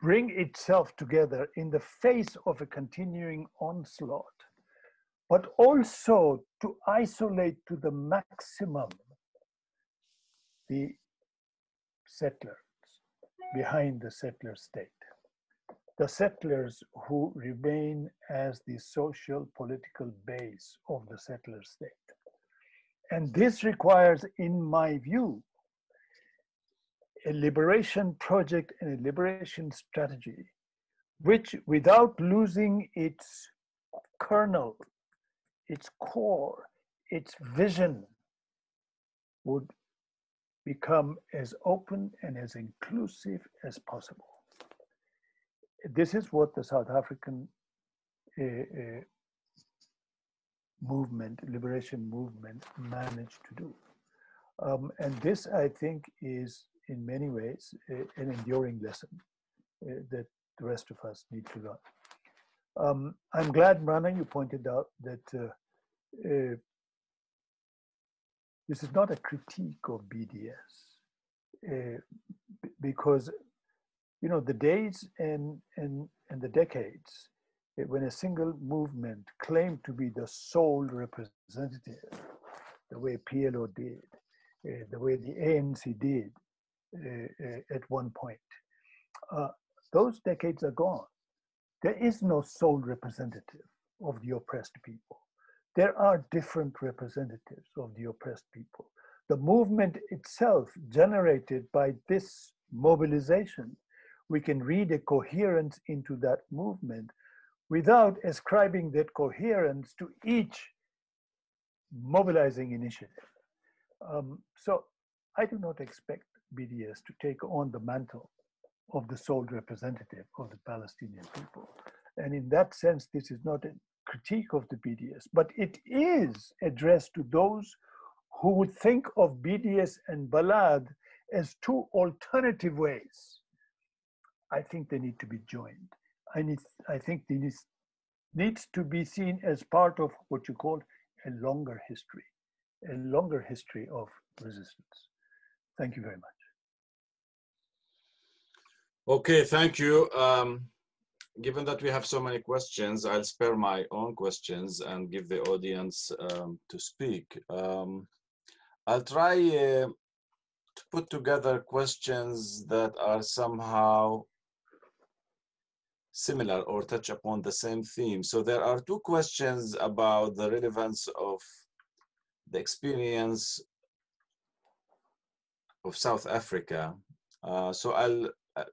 bring itself together in the face of a continuing onslaught, but also to isolate to the maximum the settlers behind the settler state. The settlers who remain as the social political base of the settler state. And this requires, in my view, a liberation project and a liberation strategy, which without losing its kernel, its core, its vision, would become as open and as inclusive as possible. This is what the South African uh, uh, movement, liberation movement, managed to do. Um, and this, I think, is in many ways uh, an enduring lesson uh, that the rest of us need to learn. Um, I'm glad, Rana, you pointed out that uh, uh, this is not a critique of BDS because you know the days and and and the decades when a single movement claimed to be the sole representative, the way PLO did, uh, the way the ANC did uh, at one point, uh, those decades are gone. There is no sole representative of the oppressed people. There are different representatives of the oppressed people. The movement itself, generated by this mobilization, we can read a coherence into that movement without ascribing that coherence to each mobilizing initiative. Um, so I do not expect BDS to take on the mantle of the sole representative of the Palestinian people. And in that sense, this is not a critique of the BDS, but it is addressed to those who would think of BDS and Balad as two alternative ways. I think they need to be joined. I, need, I think this needs to be seen as part of what you call a longer history, a longer history of resistance. Thank you very much. Okay, thank you. Um, given that we have so many questions, I'll spare my own questions and give the audience um, to speak. Um, I'll try uh, to put together questions that are somehow similar or touch upon the same theme. So there are two questions about the relevance of the experience of South Africa. Uh, so I'll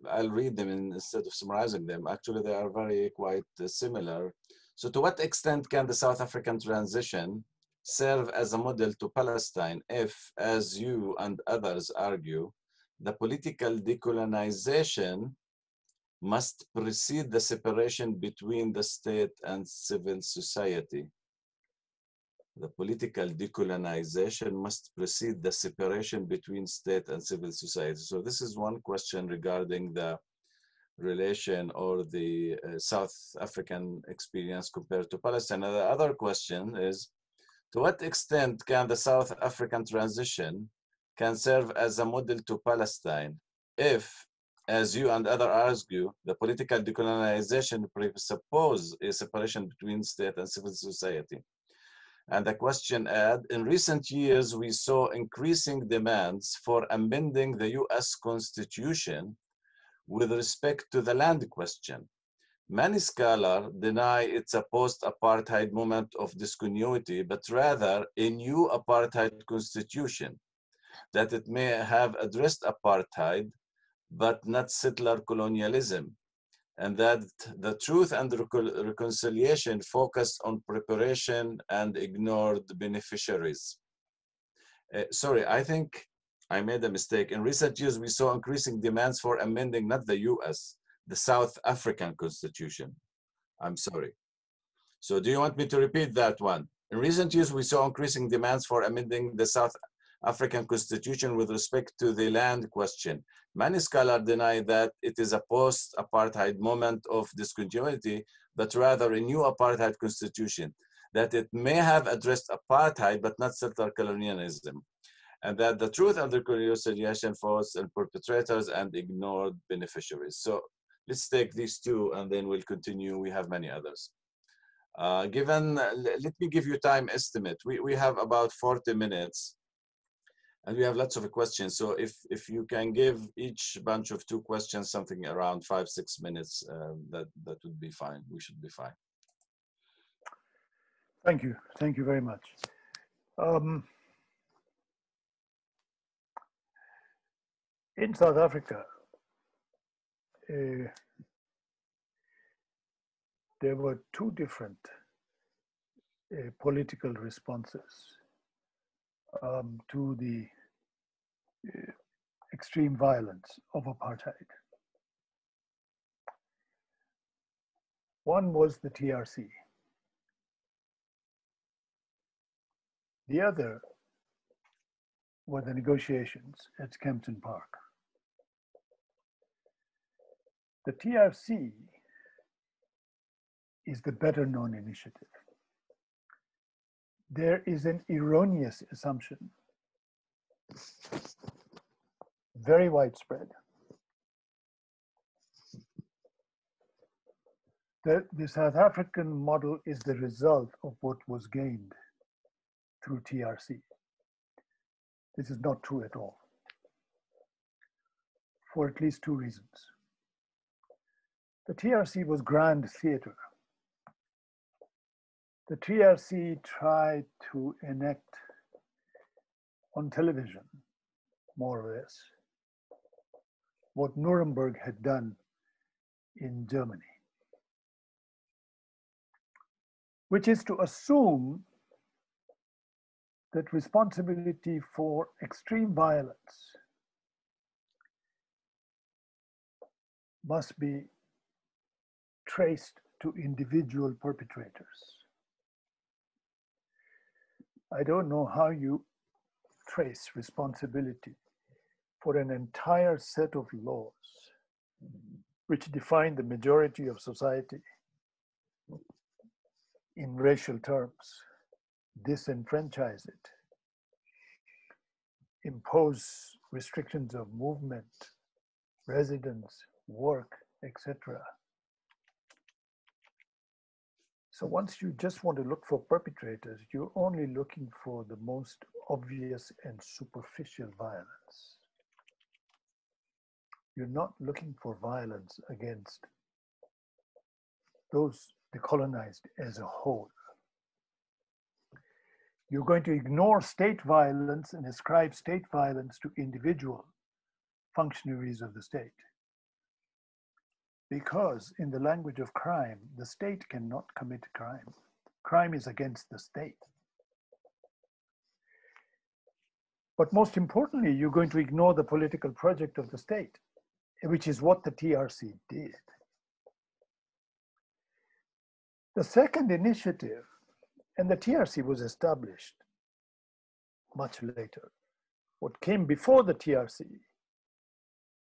I'll read them in, instead of summarizing them. Actually, they are very quite uh, similar. So to what extent can the South African transition serve as a model to Palestine if, as you and others argue, the political decolonization must precede the separation between the state and civil society. The political decolonization must precede the separation between state and civil society. So this is one question regarding the relation or the uh, South African experience compared to Palestine. And the other question is, to what extent can the South African transition can serve as a model to Palestine if as you and others argue, the political decolonization presupposes a separation between state and civil society. And the question add, in recent years, we saw increasing demands for amending the US Constitution with respect to the land question. Many scholars deny it's a post-apartheid moment of discontinuity, but rather a new apartheid constitution, that it may have addressed apartheid but not settler colonialism, and that the truth and reconciliation focused on preparation and ignored beneficiaries. Uh, sorry, I think I made a mistake. In recent years, we saw increasing demands for amending not the US, the South African Constitution. I'm sorry. So do you want me to repeat that one? In recent years, we saw increasing demands for amending the South African constitution with respect to the land question. Many scholars deny that it is a post-apartheid moment of discontinuity, but rather a new apartheid constitution, that it may have addressed apartheid, but not settler colonialism, and that the truth the reconciliation falls on perpetrators and ignored beneficiaries. So let's take these two and then we'll continue. We have many others. Uh, given, let me give you time estimate. We, we have about 40 minutes and we have lots of questions. So if if you can give each bunch of two questions something around five six minutes, uh, that that would be fine. We should be fine. Thank you. Thank you very much. Um, in South Africa, uh, there were two different uh, political responses um, to the uh, extreme violence of apartheid. One was the TRC. The other were the negotiations at Kempton Park. The TRC is the better known initiative. There is an erroneous assumption, very widespread, that the South African model is the result of what was gained through TRC. This is not true at all, for at least two reasons. The TRC was grand theater. The TRC tried to enact on television, more or less, what Nuremberg had done in Germany, which is to assume that responsibility for extreme violence must be traced to individual perpetrators. I don't know how you trace responsibility for an entire set of laws which define the majority of society in racial terms, disenfranchise it, impose restrictions of movement, residence, work, etc. So once you just want to look for perpetrators, you're only looking for the most obvious and superficial violence. You're not looking for violence against those decolonized as a whole. You're going to ignore state violence and ascribe state violence to individual functionaries of the state because in the language of crime, the state cannot commit crime. Crime is against the state. But most importantly, you're going to ignore the political project of the state, which is what the TRC did. The second initiative, and the TRC was established much later. What came before the TRC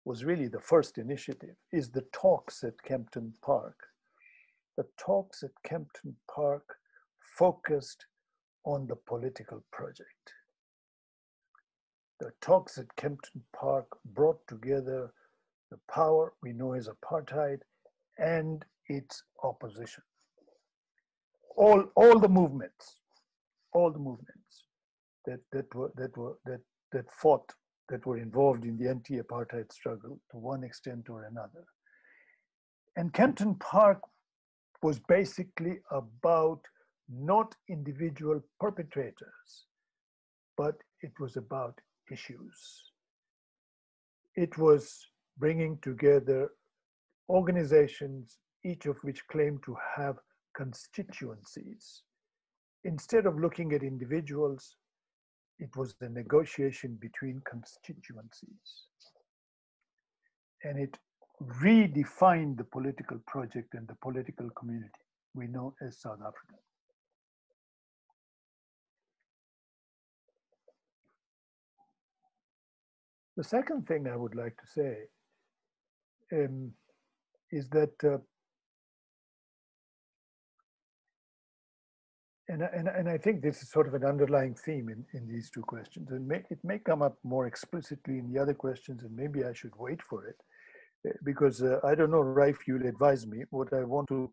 was really the first initiative, is the talks at Kempton Park. The talks at Kempton Park focused on the political project. The talks at Kempton Park brought together the power we know as apartheid and its opposition. All, all the movements, all the movements that, that, were, that, were, that, that fought that were involved in the anti-apartheid struggle to one extent or another. And Kempton Park was basically about not individual perpetrators, but it was about issues. It was bringing together organizations, each of which claimed to have constituencies. Instead of looking at individuals, it was the negotiation between constituencies. And it redefined the political project and the political community we know as South Africa. The second thing I would like to say um, is that uh, and, and, and I think this is sort of an underlying theme in, in these two questions. And may, it may come up more explicitly in the other questions, and maybe I should wait for it. Eh, because uh, I don't know, Raif, you'll advise me. What I want to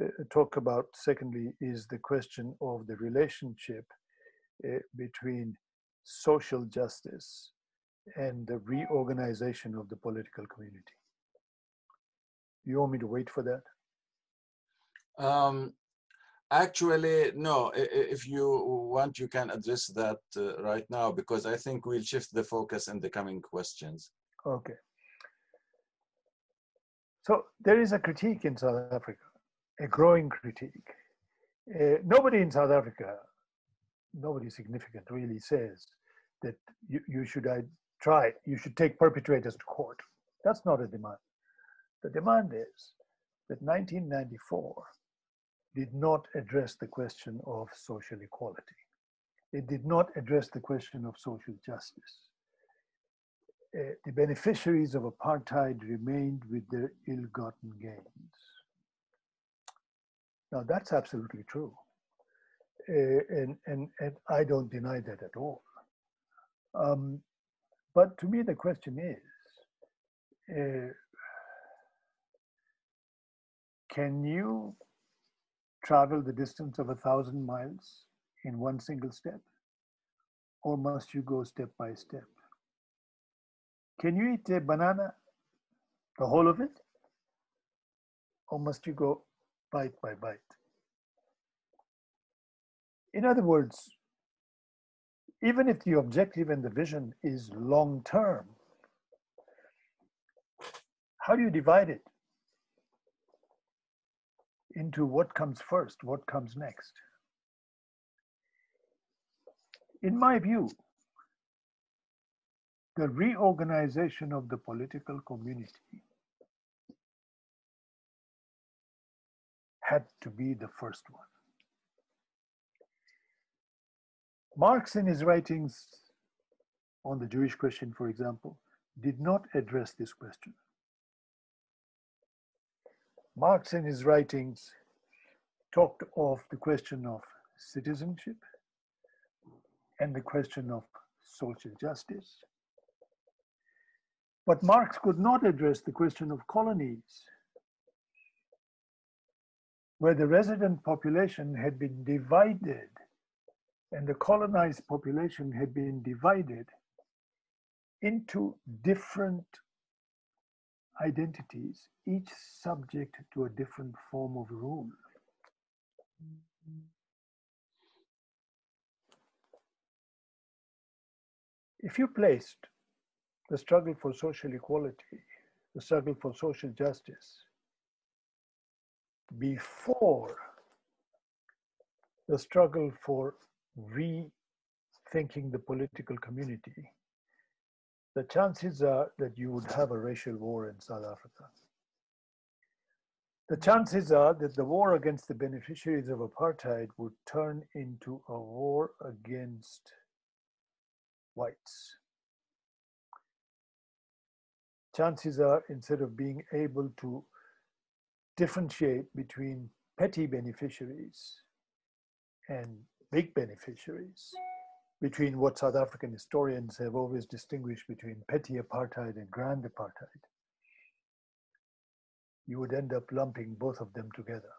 uh, talk about, secondly, is the question of the relationship uh, between social justice and the reorganization of the political community. You want me to wait for that? Um, Actually, no. If you want, you can address that uh, right now because I think we'll shift the focus in the coming questions. Okay. So there is a critique in South Africa, a growing critique. Uh, nobody in South Africa, nobody significant really says that you, you should try, you should take perpetrators to court. That's not a demand. The demand is that 1994 did not address the question of social equality. It did not address the question of social justice. Uh, the beneficiaries of apartheid remained with their ill-gotten gains. Now that's absolutely true. Uh, and, and, and I don't deny that at all. Um, but to me, the question is, uh, can you travel the distance of a thousand miles in one single step? Or must you go step by step? Can you eat a banana, the whole of it? Or must you go bite by bite? In other words, even if the objective and the vision is long term, how do you divide it into what comes first, what comes next? In my view, the reorganization of the political community had to be the first one. Marx, in his writings on the Jewish question, for example, did not address this question. Marx, in his writings, talked of the question of citizenship and the question of social justice. But Marx could not address the question of colonies, where the resident population had been divided and the colonized population had been divided into different identities, each subject to a different form of rule. If you placed the struggle for social equality, the struggle for social justice before the struggle for rethinking the political community, the chances are that you would have a racial war in South Africa. The chances are that the war against the beneficiaries of apartheid would turn into a war against whites. Chances are, instead of being able to differentiate between petty beneficiaries and big beneficiaries between what South African historians have always distinguished between petty apartheid and grand apartheid, you would end up lumping both of them together.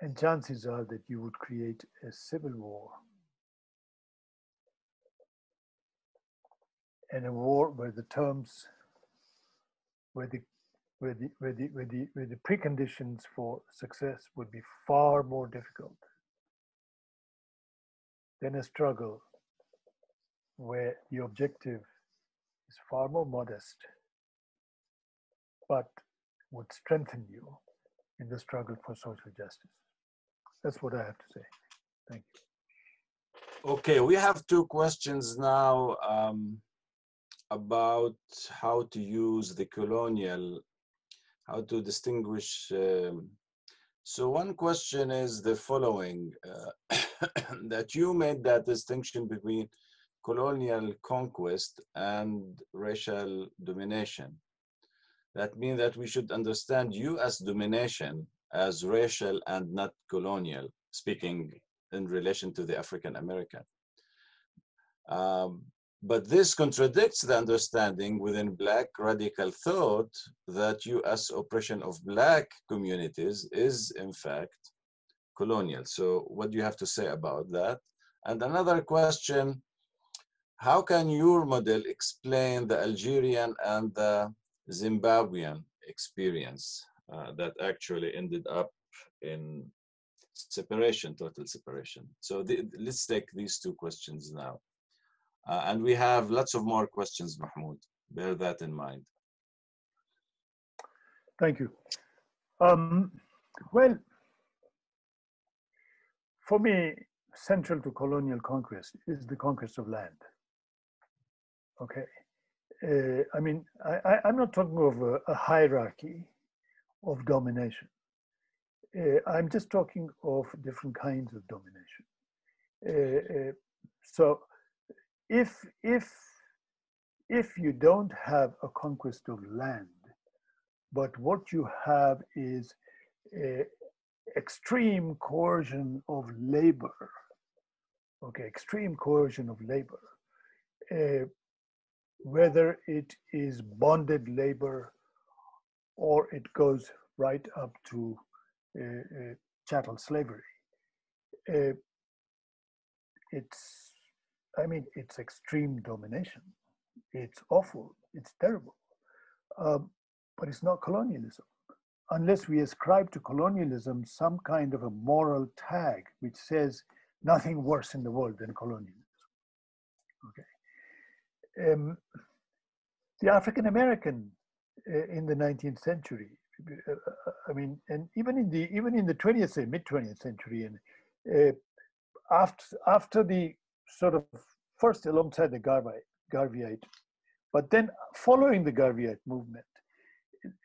And chances are that you would create a civil war and a war where the terms, where the where the, where the, where the, where the preconditions for success would be far more difficult than a struggle where the objective is far more modest, but would strengthen you in the struggle for social justice. That's what I have to say. Thank you. Okay, we have two questions now um, about how to use the colonial, how to distinguish um, so one question is the following, uh, that you made that distinction between colonial conquest and racial domination. That means that we should understand US domination as racial and not colonial, speaking in relation to the African American. Um, but this contradicts the understanding within Black radical thought that US oppression of Black communities is, in fact, colonial. So, what do you have to say about that? And another question how can your model explain the Algerian and the Zimbabwean experience uh, that actually ended up in separation, total separation? So, the, let's take these two questions now. Uh, and we have lots of more questions, Mahmood. Bear that in mind. Thank you. Um, well, for me, central to colonial conquest is the conquest of land. Okay. Uh, I mean, I, am not talking of a, a, hierarchy of domination. Uh, I'm just talking of different kinds of domination. Uh, uh so, if if if you don't have a conquest of land, but what you have is extreme coercion of labor, okay, extreme coercion of labor, uh, whether it is bonded labor or it goes right up to uh, uh, chattel slavery. Uh, it's, I mean, it's extreme domination. It's awful. It's terrible. Um, but it's not colonialism. Unless we ascribe to colonialism some kind of a moral tag which says nothing worse in the world than colonialism. Okay. Um, the African American uh, in the 19th century, uh, uh, I mean, and even in the even in the 20th, century, mid 20th century, and uh, after after the sort of first alongside the Garvey, Garveyite, but then following the Garveyite movement,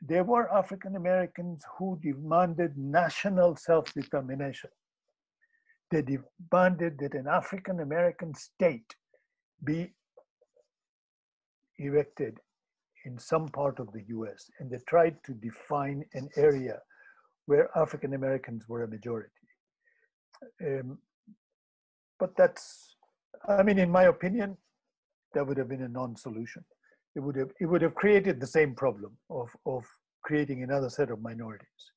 there were African Americans who demanded national self-determination. They demanded that an African American state be erected in some part of the US, and they tried to define an area where African Americans were a majority. Um, but that's, I mean, in my opinion, that would have been a non-solution. It would have it would have created the same problem of of creating another set of minorities.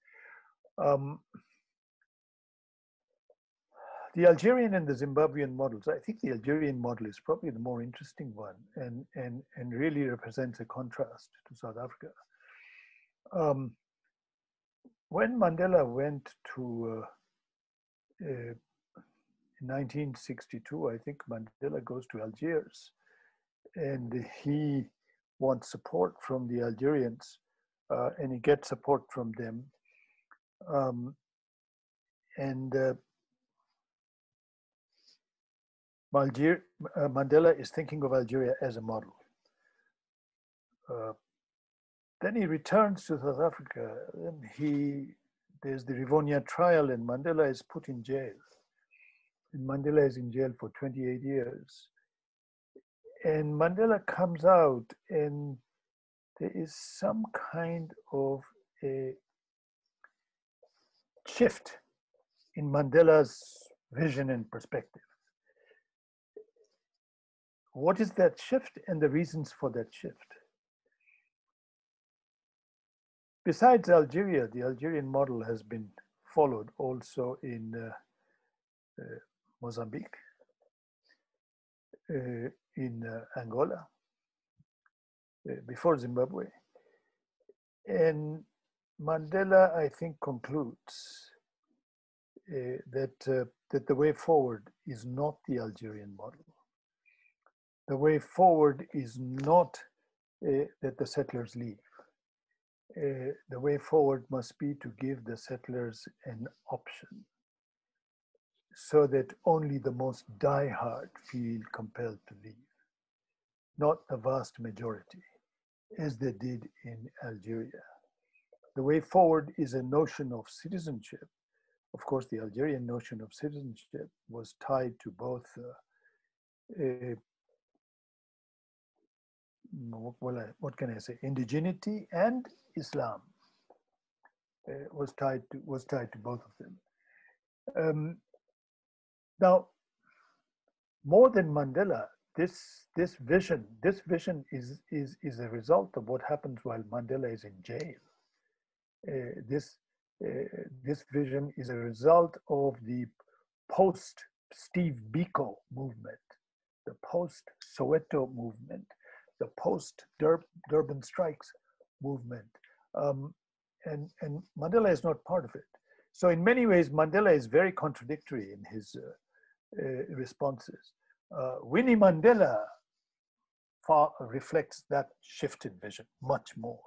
Um, the Algerian and the Zimbabwean models, I think the Algerian model is probably the more interesting one and, and, and really represents a contrast to South Africa. Um, when Mandela went to, uh, uh, in 1962, I think Mandela goes to Algiers and he wants support from the Algerians uh, and he gets support from them. Um, and uh, uh, Mandela is thinking of Algeria as a model. Uh, then he returns to South Africa. Then he there's the Rivonia trial, and Mandela is put in jail. And Mandela is in jail for 28 years. And Mandela comes out, and there is some kind of a shift in Mandela's vision and perspective what is that shift and the reasons for that shift? Besides Algeria, the Algerian model has been followed also in uh, uh, Mozambique, uh, in uh, Angola, uh, before Zimbabwe. And Mandela, I think, concludes uh, that, that the way forward is not the Algerian model the way forward is not uh, that the settlers leave. Uh, the way forward must be to give the settlers an option so that only the most die-hard feel compelled to leave, not the vast majority, as they did in Algeria. The way forward is a notion of citizenship. Of course, the Algerian notion of citizenship was tied to both uh, uh, well, what can I say, indigeneity and Islam uh, was tied to was tied to both of them. Um, now, more than Mandela, this this vision this vision is is is a result of what happens while Mandela is in jail. Uh, this uh, this vision is a result of the post Steve Biko movement, the post Soweto movement, the post Durban strikes movement. Um, and, and Mandela is not part of it. So in many ways, Mandela is very contradictory in his uh, responses. Uh, Winnie Mandela far reflects that shifted vision much more.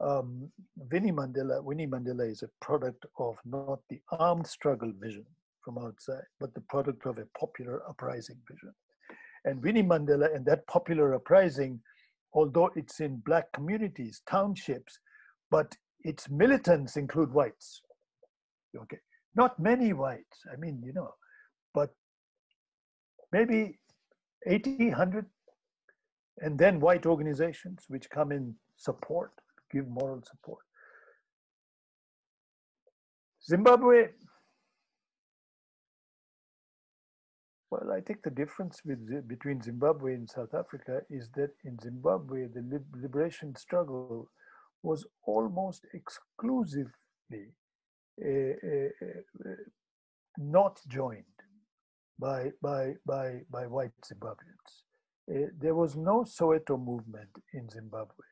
Um, Winnie Mandela, Winnie Mandela is a product of not the armed struggle vision from outside, but the product of a popular uprising vision. And Winnie Mandela and that popular uprising, although it's in black communities, townships, but its militants include whites. Okay, not many whites. I mean, you know, but maybe 80, 100, and then white organizations which come in support, give moral support. Zimbabwe, well, I think the difference with, between Zimbabwe and South Africa is that in Zimbabwe, the liberation struggle was almost exclusively uh, uh, uh, not joined by, by, by, by white Zimbabweans. Uh, there was no Soweto movement in Zimbabwe.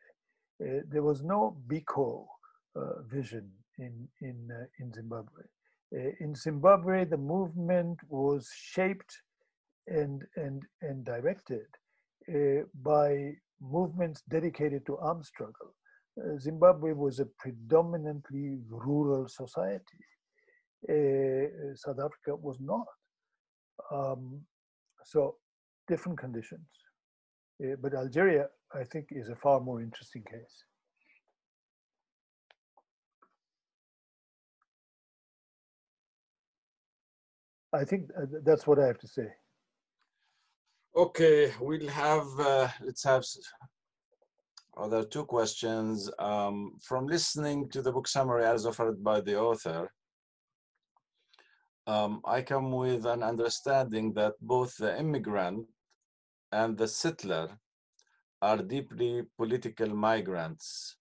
Uh, there was no Biko uh, vision in, in, in Zimbabwe. in Zimbabwe, the movement was shaped and, and, and directed by movements dedicated to armed struggle. Uh, Zimbabwe was a predominantly rural society. Uh, South Africa was not. Um, so different conditions. Uh, but Algeria, I think, is a far more interesting case. I think uh, that's what I have to say. Okay, we'll have, uh, let's have other two questions. Um, from listening to the book summary as offered by the author, um, I come with an understanding that both the immigrant and the settler are deeply political migrants.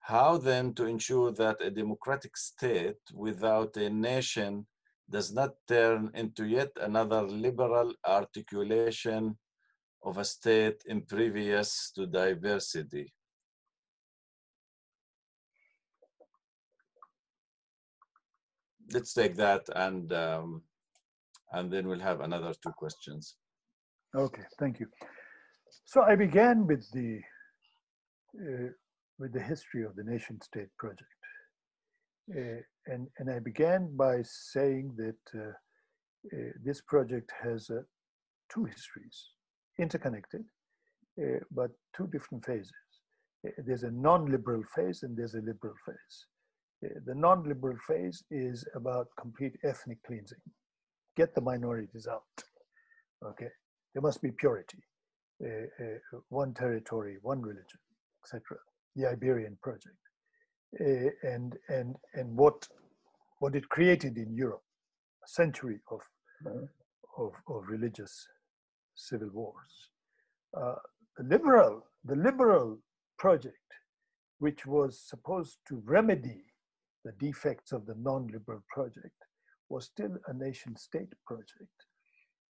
How then to ensure that a democratic state without a nation does not turn into yet another liberal articulation of a state impervious to diversity? Let's take that and um, and then we'll have another two questions. Okay, thank you. So I began with the uh, with the history of the nation state project, uh, and and I began by saying that uh, uh this project has uh, two histories, interconnected, uh, but two different phases. There's a non-liberal phase and there's a liberal phase. The non-liberal phase is about complete ethnic cleansing. Get the minorities out. Okay, there must be purity. Uh, uh, one territory, one religion, etc. The Iberian project, uh, and and and what what it created in Europe, a century of of, of religious civil wars. Uh, the liberal the liberal project, which was supposed to remedy the defects of the non-liberal project was still a nation state project.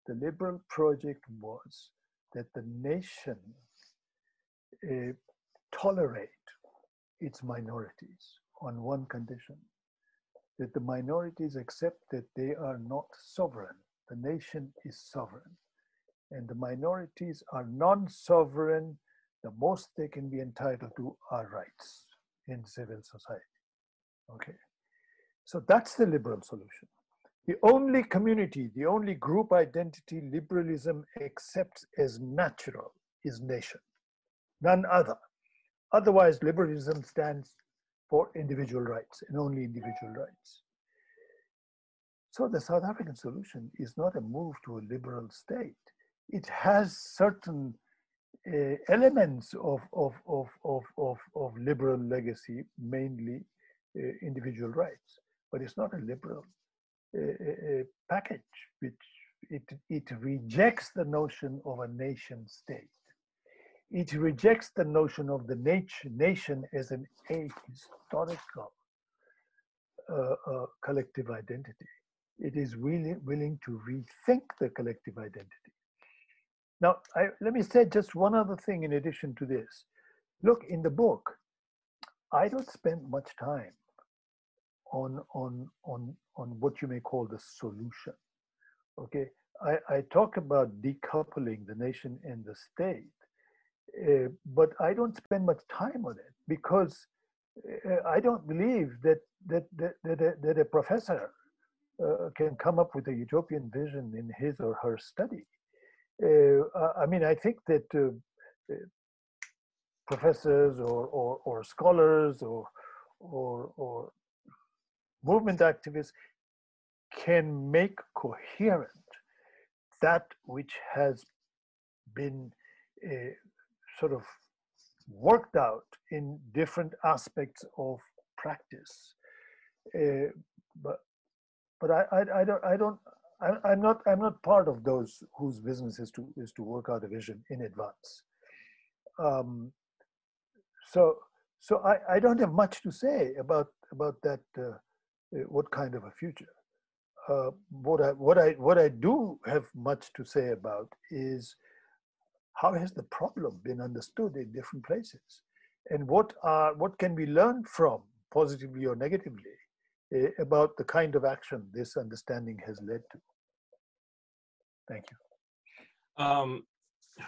The liberal project was that the nation uh, tolerate its minorities on one condition, that the minorities accept that they are not sovereign. The nation is sovereign. And the minorities are non-sovereign. The most they can be entitled to are rights in civil society. Okay. So that's the liberal solution. The only community, the only group identity liberalism accepts as natural is nation, none other. Otherwise, liberalism stands for individual rights and only individual rights. So the South African solution is not a move to a liberal state. It has certain uh, elements of, of, of, of, of, of liberal legacy, mainly individual rights, but it's not a liberal uh, uh, package, which it, it rejects the notion of a nation state. It rejects the notion of the nation as an ahistorical uh, uh, collective identity. It is willing, willing to rethink the collective identity. Now, I, let me say just one other thing in addition to this. Look, in the book, I don't spend much time on on on on what you may call the solution. Okay? I i talk about decoupling the nation and the state uh, but i don't spend much time on it because uh, i don't believe that that that that a, that a professor uh, can come up with a utopian vision in his or her study. Uh, I mean, I think that uh, professors or, or, or scholars or, or, or movement activists can make coherent that which has been uh, sort of worked out in different aspects of practice. Uh, but but I, I, I don't I don't I, am not I'm not part of those whose business is to is to work out a vision in advance. Um, so so I, I don't have much to say about about that uh, what kind of a future. Uh, what I what I what I do have much to say about is how has the problem been understood in different places, and what are what can we learn from positively or negatively uh, about the kind of action this understanding has led to. Thank you. Um,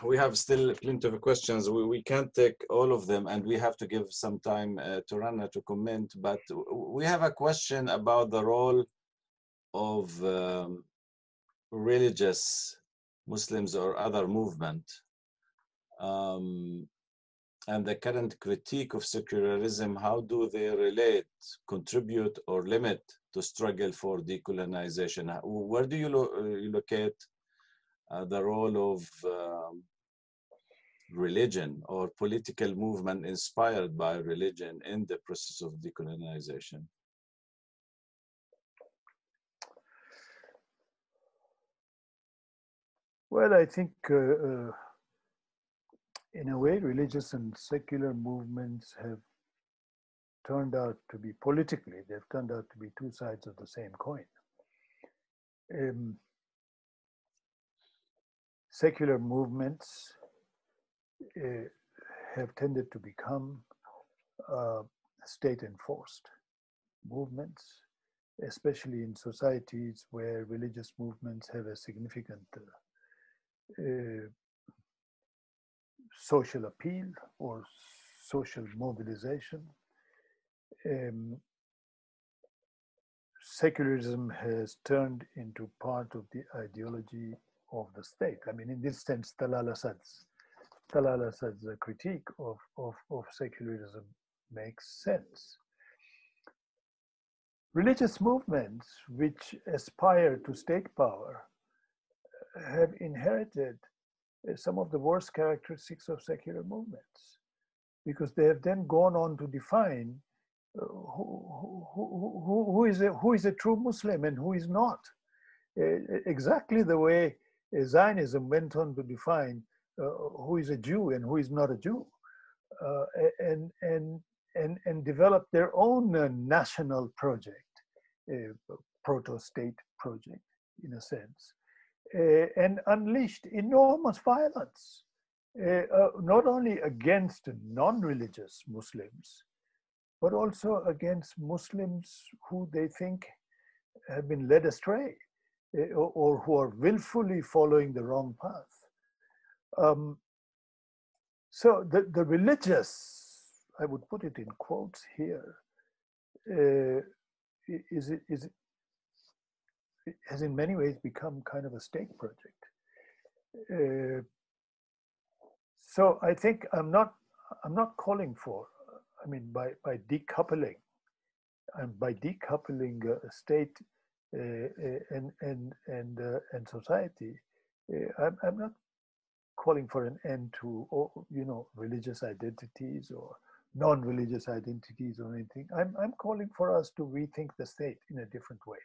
we have still plenty of questions. We, we can't take all of them and we have to give some time uh, to Rana to comment, but we have a question about the role of um, religious Muslims or other movement um, and the current critique of secularism, how do they relate, contribute or limit to struggle for decolonization? Where do you, lo uh, locate uh, the role of um, religion or political movement inspired by religion in the process of decolonization? Well, I think uh, uh, in a way, religious and secular movements have turned out to be politically, they've turned out to be two sides of the same coin. Um, secular movements uh, have tended to become uh, state enforced movements, especially in societies where religious movements have a significant uh, social appeal or social mobilization. Um, secularism has turned into part of the ideology of the state. I mean, in this sense, Talal Asad's, Talal Asad's critique of, of, of secularism makes sense. Religious movements which aspire to state power have inherited uh, some of the worst characteristics of secular movements because they have then gone on to define uh, who, who, who, is a, who is a true Muslim and who is not. Uh, exactly the way Zionism went on to define uh, who is a Jew and who is not a Jew, uh, and and and and develop their own uh, national project, proto-state project, in a sense, and unleashed enormous violence, not only against non-religious Muslims, but also against Muslims who they think have been led astray or who are willfully following the wrong path. Um, so the, the religious, I would put it in quotes here, uh, is, is, has in many ways become kind of a state project. Uh, so I think I'm not, I'm not calling for, I mean, by, by decoupling, and by decoupling a state and and and uh, and society, I'm, I'm not calling for an end to you know religious identities or non-religious identities or anything. I'm I'm calling for us to rethink the state in a different way.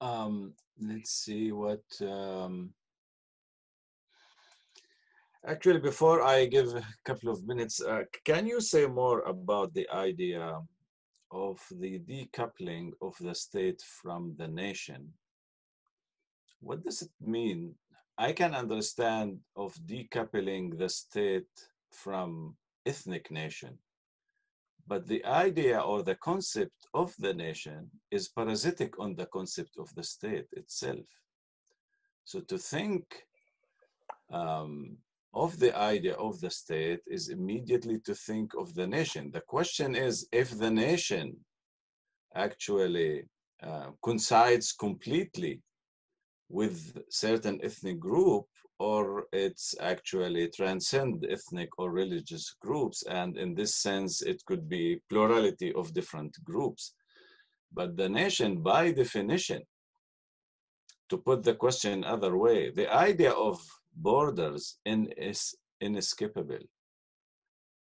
Um, let's see what. Um, actually, before I give a couple of minutes, uh, can you say more about the idea of the decoupling of the state from the nation. What does it mean? I can understand of decoupling the state from ethnic nation, but the idea or the concept of the nation is parasitic on the concept of the state itself. So to think um, of the idea of the state is immediately to think of the nation. The question is if the nation actually uh, coincides completely with certain ethnic group or it's actually transcend ethnic or religious groups and in this sense it could be plurality of different groups but the nation by definition to put the question other way the idea of borders in is inescapable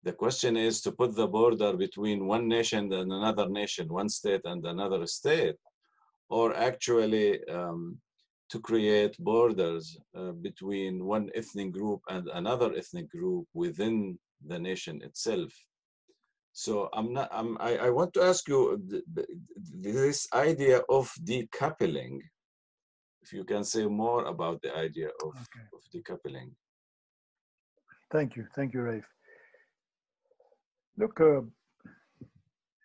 the question is to put the border between one nation and another nation one state and another state or actually um, to create borders uh, between one ethnic group and another ethnic group within the nation itself. So I'm not. I'm, I, I want to ask you this idea of decoupling. If you can say more about the idea of, okay. of decoupling. Thank you, thank you, Raif. Look, uh,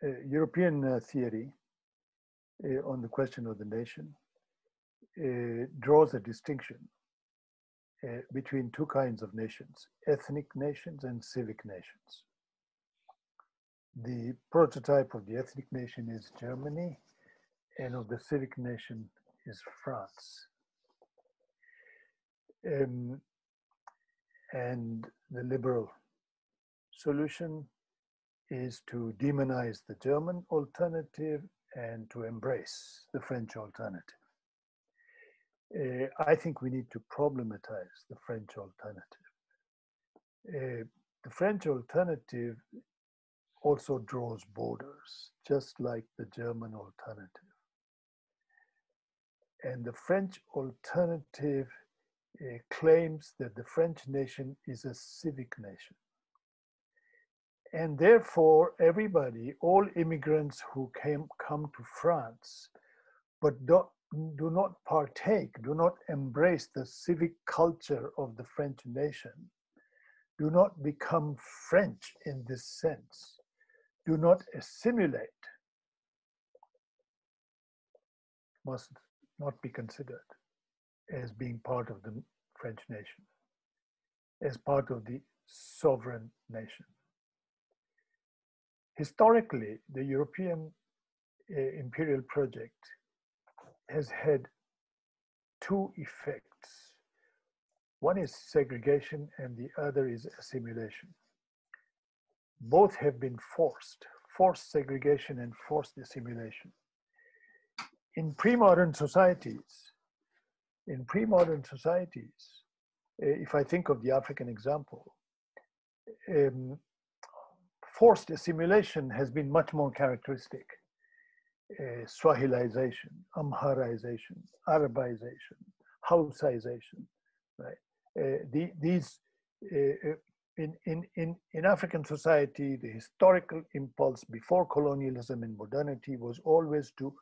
uh, European uh, theory uh, on the question of the nation uh, draws a distinction uh, between two kinds of nations, ethnic nations and civic nations. The prototype of the ethnic nation is Germany, and of the civic nation is France. Um, and the liberal solution is to demonize the German alternative and to embrace the French alternative. Uh, I think we need to problematize the French alternative. Uh, the French alternative also draws borders, just like the German alternative. And the French alternative uh, claims that the French nation is a civic nation. And therefore, everybody, all immigrants who came, come to France, but do, do not partake, do not embrace the civic culture of the French nation, do not become French in this sense, do not assimilate, must not be considered as being part of the French nation, as part of the sovereign nation. Historically, the European uh, imperial project has had two effects. One is segregation and the other is assimilation. Both have been forced, forced segregation and forced assimilation. In pre-modern societies, in pre-modern societies, eh, if I think of the African example, um, forced assimilation has been much more characteristic uh, Swahilization, Amharization, Arabization, Hausaization, right? Uh, the, these, uh, in, in, in, in African society, the historical impulse before colonialism and modernity was always to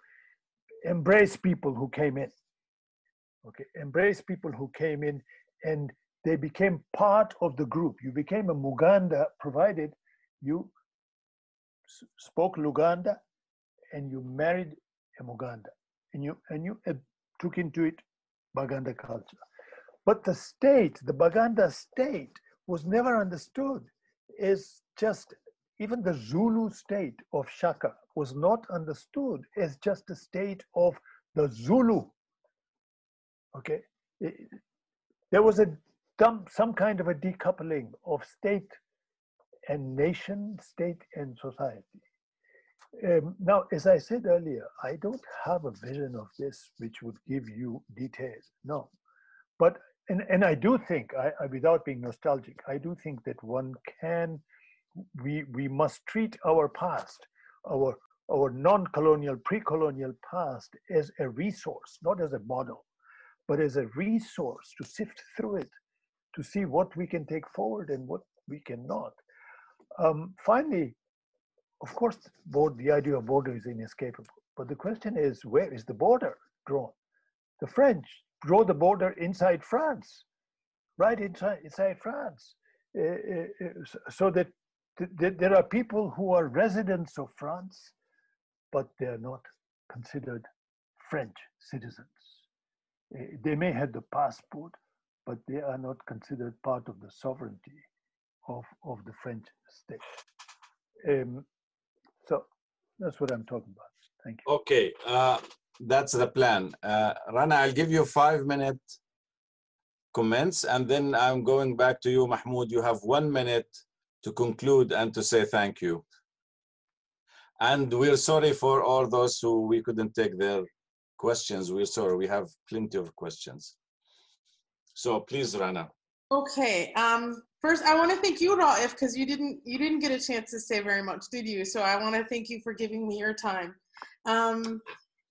embrace people who came in. Okay, embrace people who came in and they became part of the group. You became a Muganda provided you spoke Luganda and you married a Muganda and you and you uh, took into it Baganda culture. But the state, the Baganda state, was never understood as just even the Zulu state of Shaka was not understood as just a state of the Zulu. Okay, it, there was a dumb, some kind of a decoupling of state and nation, state and society. Um, now, as I said earlier, I don't have a vision of this which would give you details. No, but and and I do think, I, I, without being nostalgic, I do think that one can, we we must treat our past, our our non-colonial, pre-colonial past as a resource, not as a model, but as a resource to sift through it, to see what we can take forward and what we cannot. Um, finally, of course, the idea of border is inescapable. But the question is, where is the border drawn? The French draw the border inside France, right inside, inside France, uh, uh, so that th th there are people who are residents of France, but they are not considered French citizens. Uh, they may have the passport, but they are not considered part of the sovereignty of, of the French state. Um, so that's what I'm talking about. Thank you. Okay. Uh, that's the plan. Uh, Rana, I'll give you five minute comments and then I'm going back to you, Mahmood. You have one minute to conclude and to say thank you. And we're sorry for all those who we couldn't take their questions. We're sorry, we have plenty of questions. So please, Rana. Okay. Um, first, I want to thank you, Raif, because you didn't you didn't get a chance to say very much, did you? So I want to thank you for giving me your time. Um,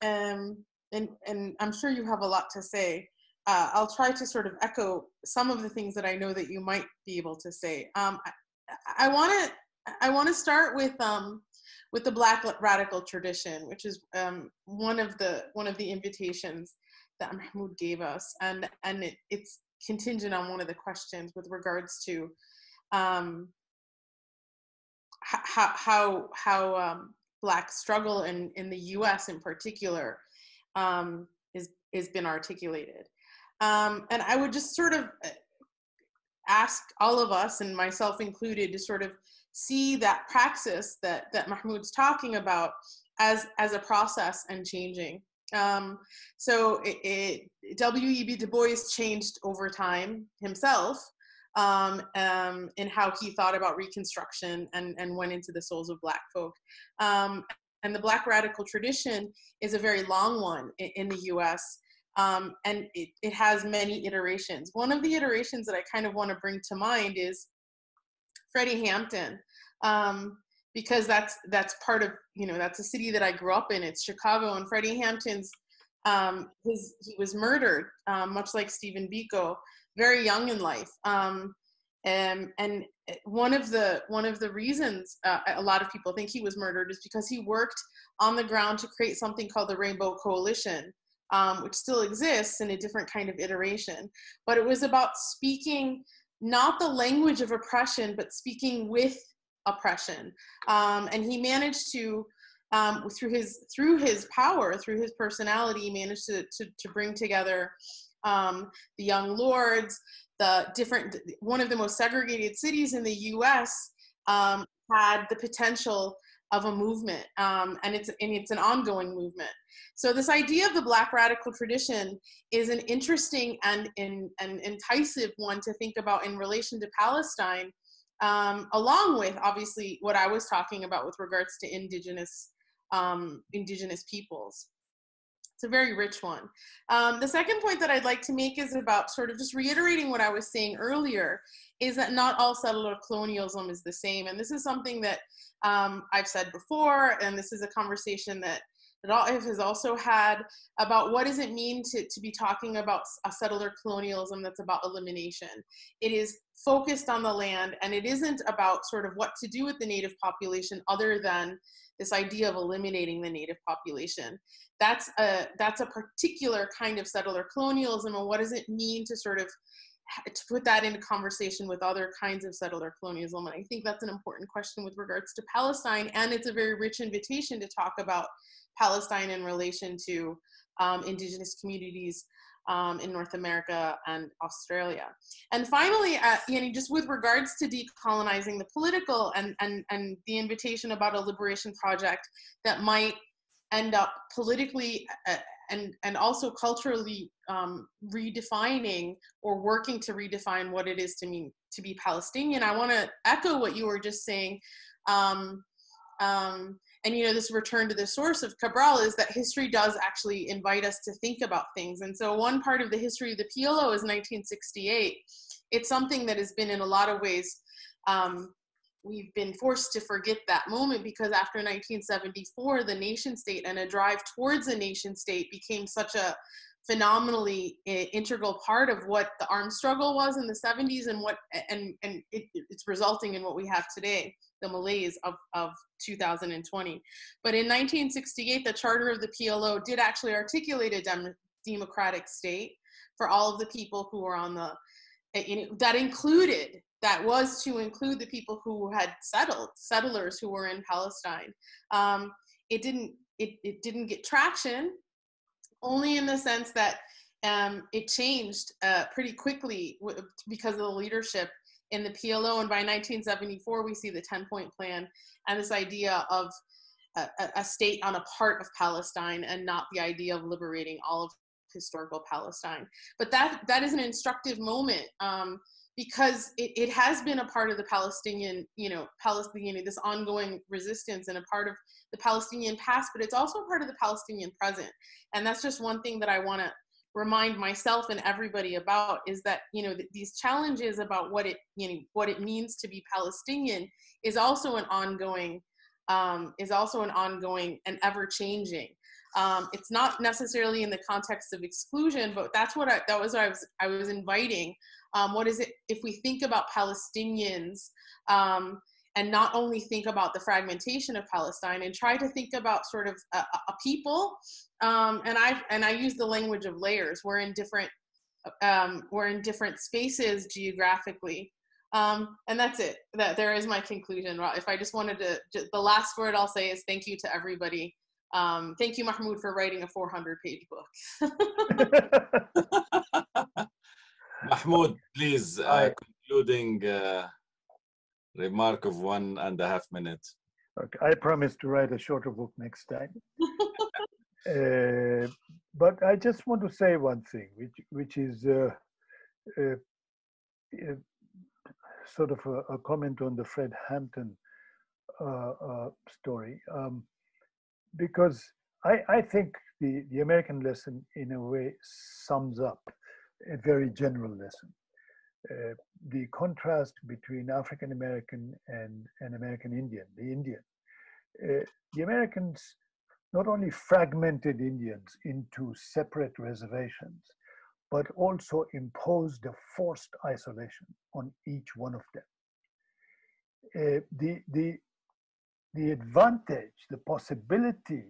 um, and and I'm sure you have a lot to say. Uh, I'll try to sort of echo some of the things that I know that you might be able to say. Um, I want to I want to start with um, with the Black radical tradition, which is um, one of the one of the invitations that Mahmood gave us, and and it, it's contingent on one of the questions with regards to um, how how how um, Black struggle in in the U.S. in particular um, is is been articulated, um, and I would just sort of ask all of us and myself included to sort of see that praxis that that Mahmood's talking about as as a process and changing. Um, so W.E.B. Du Bois changed over time himself um, um, in how he thought about Reconstruction and, and went into the souls of Black folk. Um, and the Black radical tradition is a very long one in, in the US. Um, and it, it has many iterations. One of the iterations that I kind of want to bring to mind is Freddie Hampton. Um, because that's that's part of you know that's a city that I grew up in. It's Chicago, and Freddie Hampton's um, his he was murdered, um, much like Stephen Biko, very young in life. Um, and, and one of the one of the reasons uh, a lot of people think he was murdered is because he worked on the ground to create something called the Rainbow Coalition, um, which still exists in a different kind of iteration. But it was about speaking not the language of oppression, but speaking with oppression. Um, and he managed to, um, through his through his power, through his personality, he managed to to, to bring together um, the young lords, the different one of the most segregated cities in the U.S. Um, had the potential of a movement, um, and it's and it's an ongoing movement. So this idea of the Black radical tradition is an interesting and, and, and enticing one to think about in relation to Palestine, um, along with obviously what I was talking about with regards to indigenous um, indigenous peoples. It's a very rich one. Um, the second point that I'd like to make is about sort of just reiterating what I was saying earlier, is that not all settler colonialism is the same. And this is something that um, I've said before, and this is a conversation that that has also had about what does it mean to, to be talking about a settler colonialism that's about elimination. It is focused on the land and it isn't about sort of what to do with the native population other than this idea of eliminating the native population. That's a, that's a particular kind of settler colonialism and what does it mean to sort of to put that into conversation with other kinds of settler colonialism. And I think that's an important question with regards to Palestine. And it's a very rich invitation to talk about Palestine in relation to um, indigenous communities um, in North America and Australia. And finally, uh, just with regards to decolonizing the political and, and, and the invitation about a liberation project that might end up politically uh, and, and also culturally um, redefining or working to redefine what it is to mean to be Palestinian. I want to echo what you were just saying. Um, um, and you know this return to the source of cabral is that history does actually invite us to think about things and so one part of the history of the plo is 1968 it's something that has been in a lot of ways um, we've been forced to forget that moment because after 1974 the nation state and a drive towards a nation state became such a phenomenally integral part of what the armed struggle was in the 70s and what and and it, it's resulting in what we have today the malaise of, of 2020. But in 1968, the charter of the PLO did actually articulate a dem- democratic state for all of the people who were on the, eh, that included, that was to include the people who had settled, settlers who were in Palestine. Um, it didn't, it, it didn't get traction, only in the sense that um, it changed uh, pretty quickly w- because of the leadership in the PLO. And by 1974, we see the 10 point plan and this idea of a, a state on a part of Palestine and not the idea of liberating all of historical Palestine. But that that is an instructive moment um, because it, it has been a part of the Palestinian, you know, Palestinian this ongoing resistance and a part of the Palestinian past, but it's also part of the Palestinian present. And that's just one thing that I want to remind myself and everybody about is that you know th- these challenges about what it you know what it means to be Palestinian is also an ongoing um, is also an ongoing and ever changing. Um, it's not necessarily in the context of exclusion, but that's what I, that was what I was I was inviting. Um, what is it if we think about Palestinians um, and not only think about the fragmentation of Palestine and try to think about sort of a, a people. Um, and I and I use the language of layers. We're in different um, we're in different spaces geographically. Um, and that's it. That there is my conclusion. If I just wanted to, the last word I'll say is thank you to everybody. Um, thank you, Mahmood, for writing a 400-page book. Mahmood, please, uh, concluding uh, remark of one and a half minute. Okay, I promise to write a shorter book next time. uh, but I just want to say one thing, which which is uh, uh, uh sort of a, a, comment on the Fred Hampton uh, uh, story, um, because I, I think the, the American lesson in a way sums up a very general lesson. Uh, the contrast between African American and, and American Indian, the Indian. Uh, the Americans not only fragmented Indians into separate reservations, but also imposed a forced isolation on each one of them. Uh, the, the, the advantage, the possibility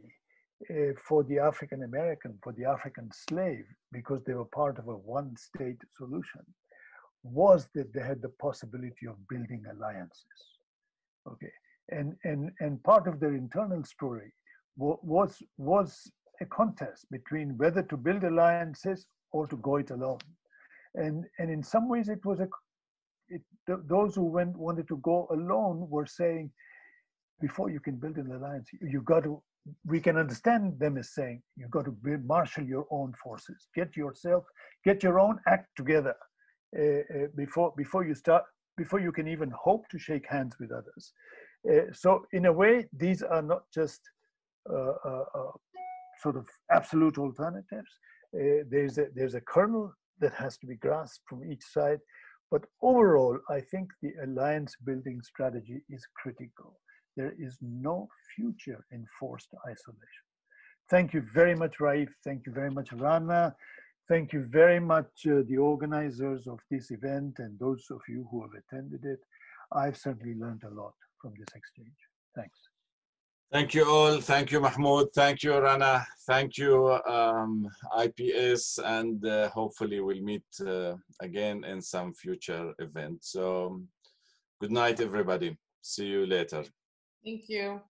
uh, for the African American, for the African slave, because they were part of a one state solution, was that they had the possibility of building alliances. Okay, and and and part of their internal story was was a contest between whether to build alliances or to go it alone, and and in some ways it was a it, th- those who went wanted to go alone were saying before you can build an alliance you've got to we can understand them as saying you've got to build, marshal your own forces get yourself get your own act together uh, uh, before before you start before you can even hope to shake hands with others. Uh, so in a way, these are not just sort of absolute alternatives. there's a there's a kernel that has to be grasped from each side. But overall, I think the alliance building strategy is critical. There is no future in forced isolation. Thank you very much, Raif. Thank you very much, Rana. Thank you very much, uh, the organizers of this event and those of you who have attended it. I've certainly learned a lot from this exchange. Thanks. Thank you all. Thank you, Mahmood. Thank you, Rana. Thank you, um, IPS, and uh, hopefully we'll meet uh, again in some future event. So good night, everybody. See you later. Thank you.